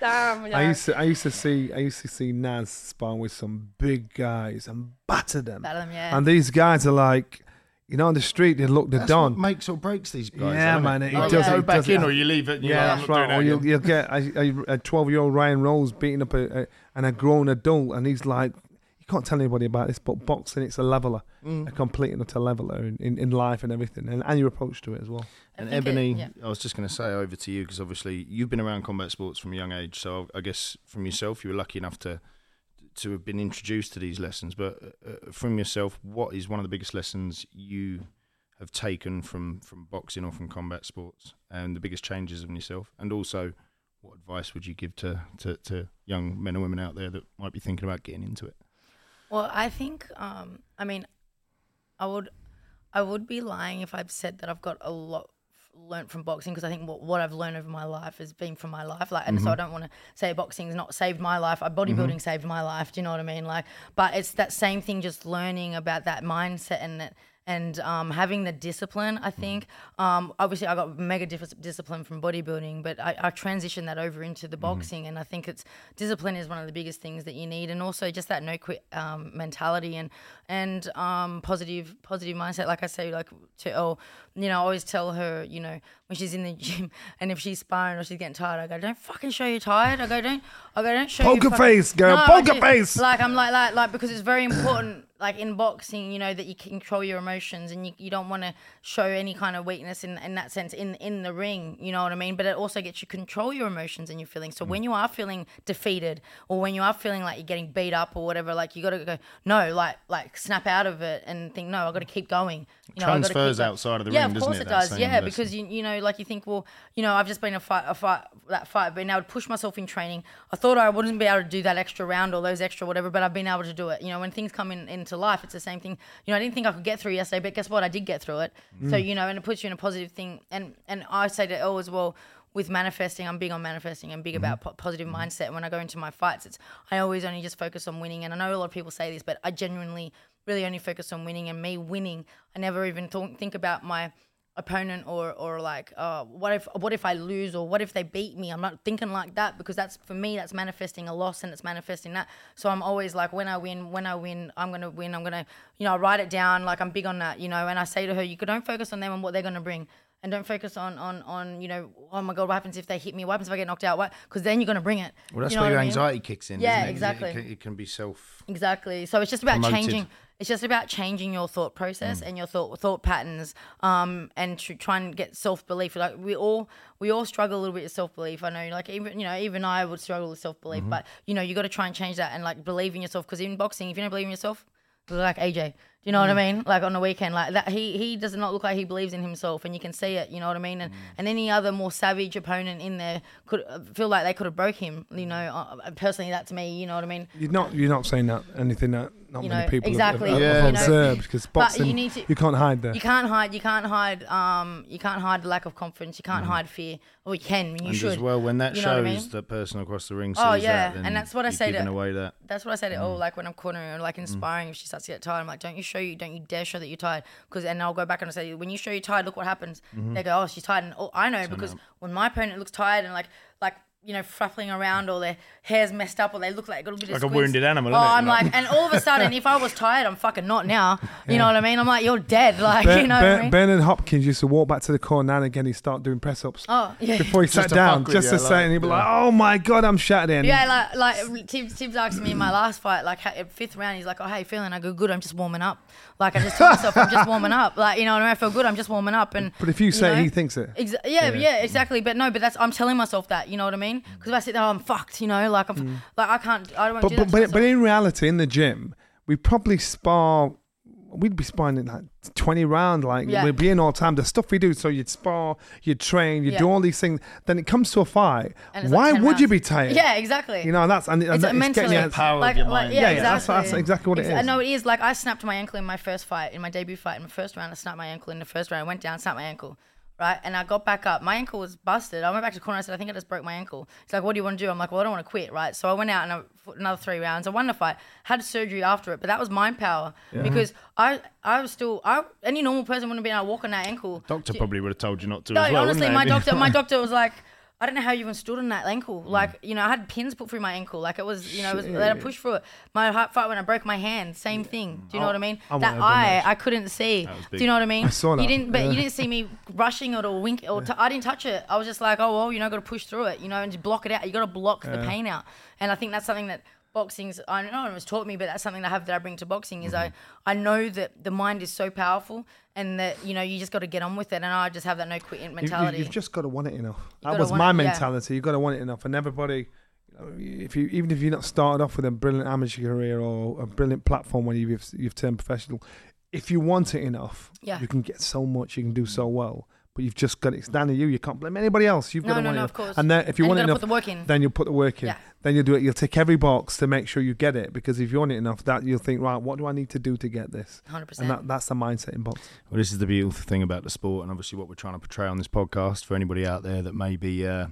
Damn. Yeah. I used to I used to see I used to see Naz sparring with some big guys and batter them. Battle them, yeah. And these guys are like, you know, on the street they look the That's what don. makes or breaks these guys. Yeah, isn't man, It, it Like, does- go it back does- in or you leave it. And you're Yeah, like, that's I'm not right. Or you'll, you'll get a- a twelve year old Ryan Rhodes beating up a, a and a grown adult, and he's like, you can't tell anybody about this, but boxing it's a leveler, again. a Mm. complete and utter leveler in, in, in life and everything, and, and your approach to it as well. I And think it- Ebanie, yeah. I was just going to say over to you because obviously you've been around combat sports from a young age. So I guess from yourself, you were lucky enough to to have been introduced to these lessons. But uh, from yourself, what is one of the biggest lessons you have taken from from boxing or from combat sports, and the biggest changes in yourself? And also, what advice would you give to to, to young men and women out there that might be thinking about getting into it? Well, I think, um, I mean, I would, I would be lying if I've said that I've got a lot learned from boxing because I think what, what I've learned over my life has been from my life. Like, and so I don't want to say boxing's not saved my life. Bodybuilding saved my life. Do you know what I mean? Like, but it's that same thing, just learning about that mindset and that. And um, having the discipline, I think. Um, obviously, I got mega dis- discipline from bodybuilding, but I, I transitioned that over into the boxing, and I think it's discipline is one of the biggest things that you need, and also just that no quit um, mentality and and um, positive positive mindset. Like I say, like to oh, you know, I always tell her, you know, when she's in the gym and if she's sparring or she's getting tired, I go, don't fucking show you're tired. I go, don't, I go, don't show. you Poker fuck- face, girl, I poker ju- face. Like I'm like like like because it's very important. Like in boxing, you know that you control your emotions and you, you don't want to show any kind of weakness in, in that sense in in the ring. You know what I mean? But it also gets you control your emotions and your feelings. So mm. when you are feeling defeated or when you are feeling like you're getting beat up or whatever, like you got to go no, like like snap out of it and think no, I got to keep going. You know, Transfers outside of the yeah, ring, of course it, it does. Yeah, lesson? because you you know, like you think, well, you know, I've just been a fight, a fight, that fight, but now I'd push myself in training. I thought I wouldn't be able to do that extra round or those extra whatever, but I've been able to do it. You know, when things come in in into life, it's the same thing. You know, I didn't think I could get through yesterday, but guess what? I did get through it. So mm. you know, and it puts you in a positive thing. And and I say to Elle as well. With manifesting, I'm big on manifesting and big mm-hmm. about po- positive mm-hmm. mindset. And when I go into my fights, it's I always only just focus on winning. And I know a lot of people say this, but I genuinely really only focus on winning. And me winning, I never even th- think about my opponent or or like uh what if what if I lose or what if they beat me I'm not thinking like that because that's for me that's manifesting a loss and it's manifesting that so I'm always like when I win when I win I'm gonna win I'm gonna you know I write it down like I'm big on that you know and I say to her you could don't focus on them and what they're gonna bring and don't focus on on on you know oh my god what happens if they hit me what happens if I get knocked out what because then you're gonna bring it Well, that's You know where your I mean? anxiety kicks in. Yeah, isn't it? exactly. It, can, it can be self. Exactly. So it's just about Promoted. changing. It's just about changing your thought process Mm. and your thought thought patterns, um, and to try and get self belief. Like we all we all struggle a little bit with self belief. I know, like even you know even I would struggle with self Mm-hmm. belief, but you know you got to try and change that and like believe in yourself. Because in boxing, if you don't believe in yourself, like AJ. Do you know what I Mm. mean? Like on the weekend, like that he he does not look like he believes in himself, and you can see it. You know what I mean? Mm. And and any other more savage opponent in there could uh, feel like they could have broke him. You know, uh, personally, that's me. You know what I mean? You're not you're not saying that anything that not You many know, people exactly, have, you have know. observed because But you boxing you, need to- can't hide that. You can't hide. You can't hide. Um, you can't hide the lack of confidence. You can't hide fear. Or you can. You and should. as well, when that You know what I shows mean? the person across the ring sees Oh, yeah, that, then and that's what I you've say to- given away that. That's what I say to Mm. oh, like when I'm cornering or like inspiring. If she starts to get tired, I'm like, don't you show you, don't you dare show that you're tired. Because and I'll go back and I say, when you show you're tired, look what happens. Mm-hmm. They go, oh, she's tired, and oh, I know because when my opponent looks tired and like like. You know, fluffing around, or their hair's messed up, or they look like got a bit of Like a wounded animal, Oh. I'm Like- like, and all of a sudden, if I was tired, I'm fucking not now. You know what I mean? I'm like, you're dead. Like, Ben, you know ben, what I mean? Bernard Hopkins used to walk back to the corner and again. He'd start doing press ups oh, yeah. before he Just sat down, just to like, say, and he'd be like, "Oh my god, I'm shattered." And Yeah, like like Tibbs, Tibbs asked me in my last fight, like fifth round, he's like, "Oh, how you feeling?" I go, "Good. I'm just warming up." Like I just told myself, "I'm just warming up." Like you know, what I, mean? I feel good. I'm just warming up. And But if you say know? he thinks it, Exa- yeah, yeah, exactly. But no, but that's I'm telling myself that. You know what I mean? Because if I sit there, oh, I'm fucked. You know, like I'm mm. like I can't. I don't want but do but that. but, to but in reality, in the gym, we probably spar. We'd be sparring in like 20 round, like Yeah. we'd be in all time. The stuff we do, so you'd spar, you'd train, you'd Yeah. do all these things. Then it comes to a fight. Why like 10 would you be tired? yeah, exactly. You know, and that's and, and It's that- mentally- getting you- Power of your like mind. yeah, Yeah, yeah, exactly. that's- that's exactly what it Exa- is. No, it is. Like I snapped my ankle in my first fight, in my debut fight, in my first round. I snapped my ankle in the first round. I went down, snapped my ankle. Right? And I got back up. My ankle was busted. I went back to the corner. I said, I think I just broke my ankle. He's like, what do you want to do? I'm like, well, I don't want to quit, right? So I went out and I fought another three rounds. I won the fight. Had surgery after it, but that was mind power because I I was still I any normal person wouldn't have been able to walk on that ankle. Doctor probably would have told you not to No, as well. honestly, my doctor, my doctor was like, I don't know how you even stood on that ankle. Mm. Like, you know, I had pins put through my ankle. Like it was, you know, it was, they had to push through it. My heart fight when I broke my hand, same thing. Do you know what I mean? I that eye, that. I couldn't see. was Do big. you know what I mean? I saw You didn't, but yeah. you didn't see me rushing it or wink or t- I didn't touch it. I was just like, oh well, you know, got to push through it, you know, and just block it out. You got to block the pain out. And I think that's something that boxing's I don't know it was taught me, but that's something that I have that I bring to boxing is mm-hmm. I I know that the mind is so powerful and that you know you just got to get on with it. And I just have that no quit You- you- mentality. You've just got to want it enough. That was my it, yeah. mentality. You've got to want it enough. And everybody. If you even if you're not started off with a brilliant amateur career or a brilliant platform when you've you've turned professional, if you want it enough, Yeah. you can get so much. You can do so well. But you've just got it. It's down to you. You can't blame anybody else. You've No, got to no, want no, it of course. And then if you And want it gotta enough, put the work in. then you'll put the work in. Yeah. Then you'll do it. You'll tick every box to make sure you get it. Because if you want it enough, that you'll think, right, what do I need to do to get this? Hundred And percent. And that, that's the mindset in boxing. Well, this is the beautiful thing about the sport, and obviously what we're trying to portray on this podcast for anybody out there that may be uh,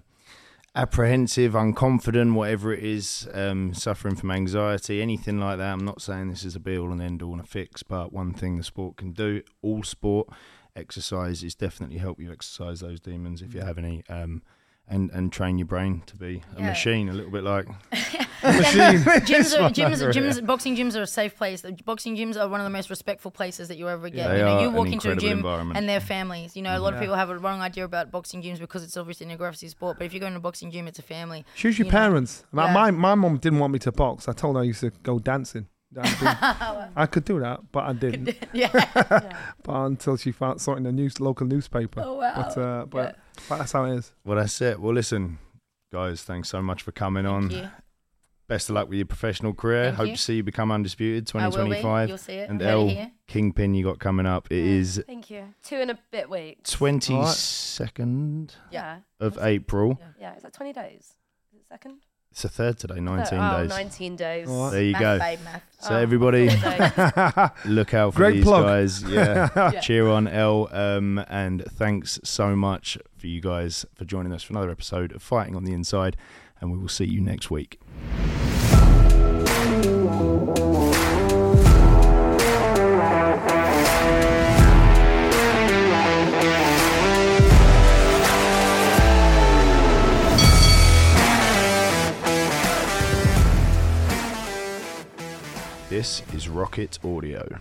apprehensive, unconfident, whatever it is, um, suffering from anxiety, anything like that. I'm not saying this is a be all and end all and a fix, but one thing the sport can do, all sport, exercise is definitely help you exercise those demons if you have any. Um, and, and train your brain to be a Yeah. machine, a little bit like Machine. gyms, are, gyms, gyms, boxing gyms are a safe place. The Boxing gyms are one of the most respectful places that you ever get. They you know, you walk into a gym environment. and their families. You know, a lot of people have a wrong idea about boxing gyms because it's obviously an aggressive sport. But if you go into a boxing gym, it's a family. Choose your you parents. Like, Yeah. My my mom didn't want me to box. I told her I used to go dancing. I, didn't- I could do that, but I didn't. yeah. But until she found something in the news local newspaper. Oh wow. But uh, but, but that's how it is. well, that's it. Well, listen, guys, thanks so much for coming on. You. Best of luck with your professional career. Thank Hope you. to see you become undisputed I will be. 2025. You'll see it. And Heard it Elle, here. Kingpyn, you got coming up. It is Thank you. Two and a bit weeks. 22nd Yeah. of What's it? April. Yeah. Yeah. Is that 20 days? Is it second? It's the third today, 19 oh, days. 19 days. All right. There you math, go. Babe, math. So Oh, everybody, look out for Great these plug. guys. Yeah. Yeah. Cheer on Elle. Um, and thanks so much for you guys for joining us for another episode of Fighting on the Inside. And we will see you next week. This is Rocket Audio.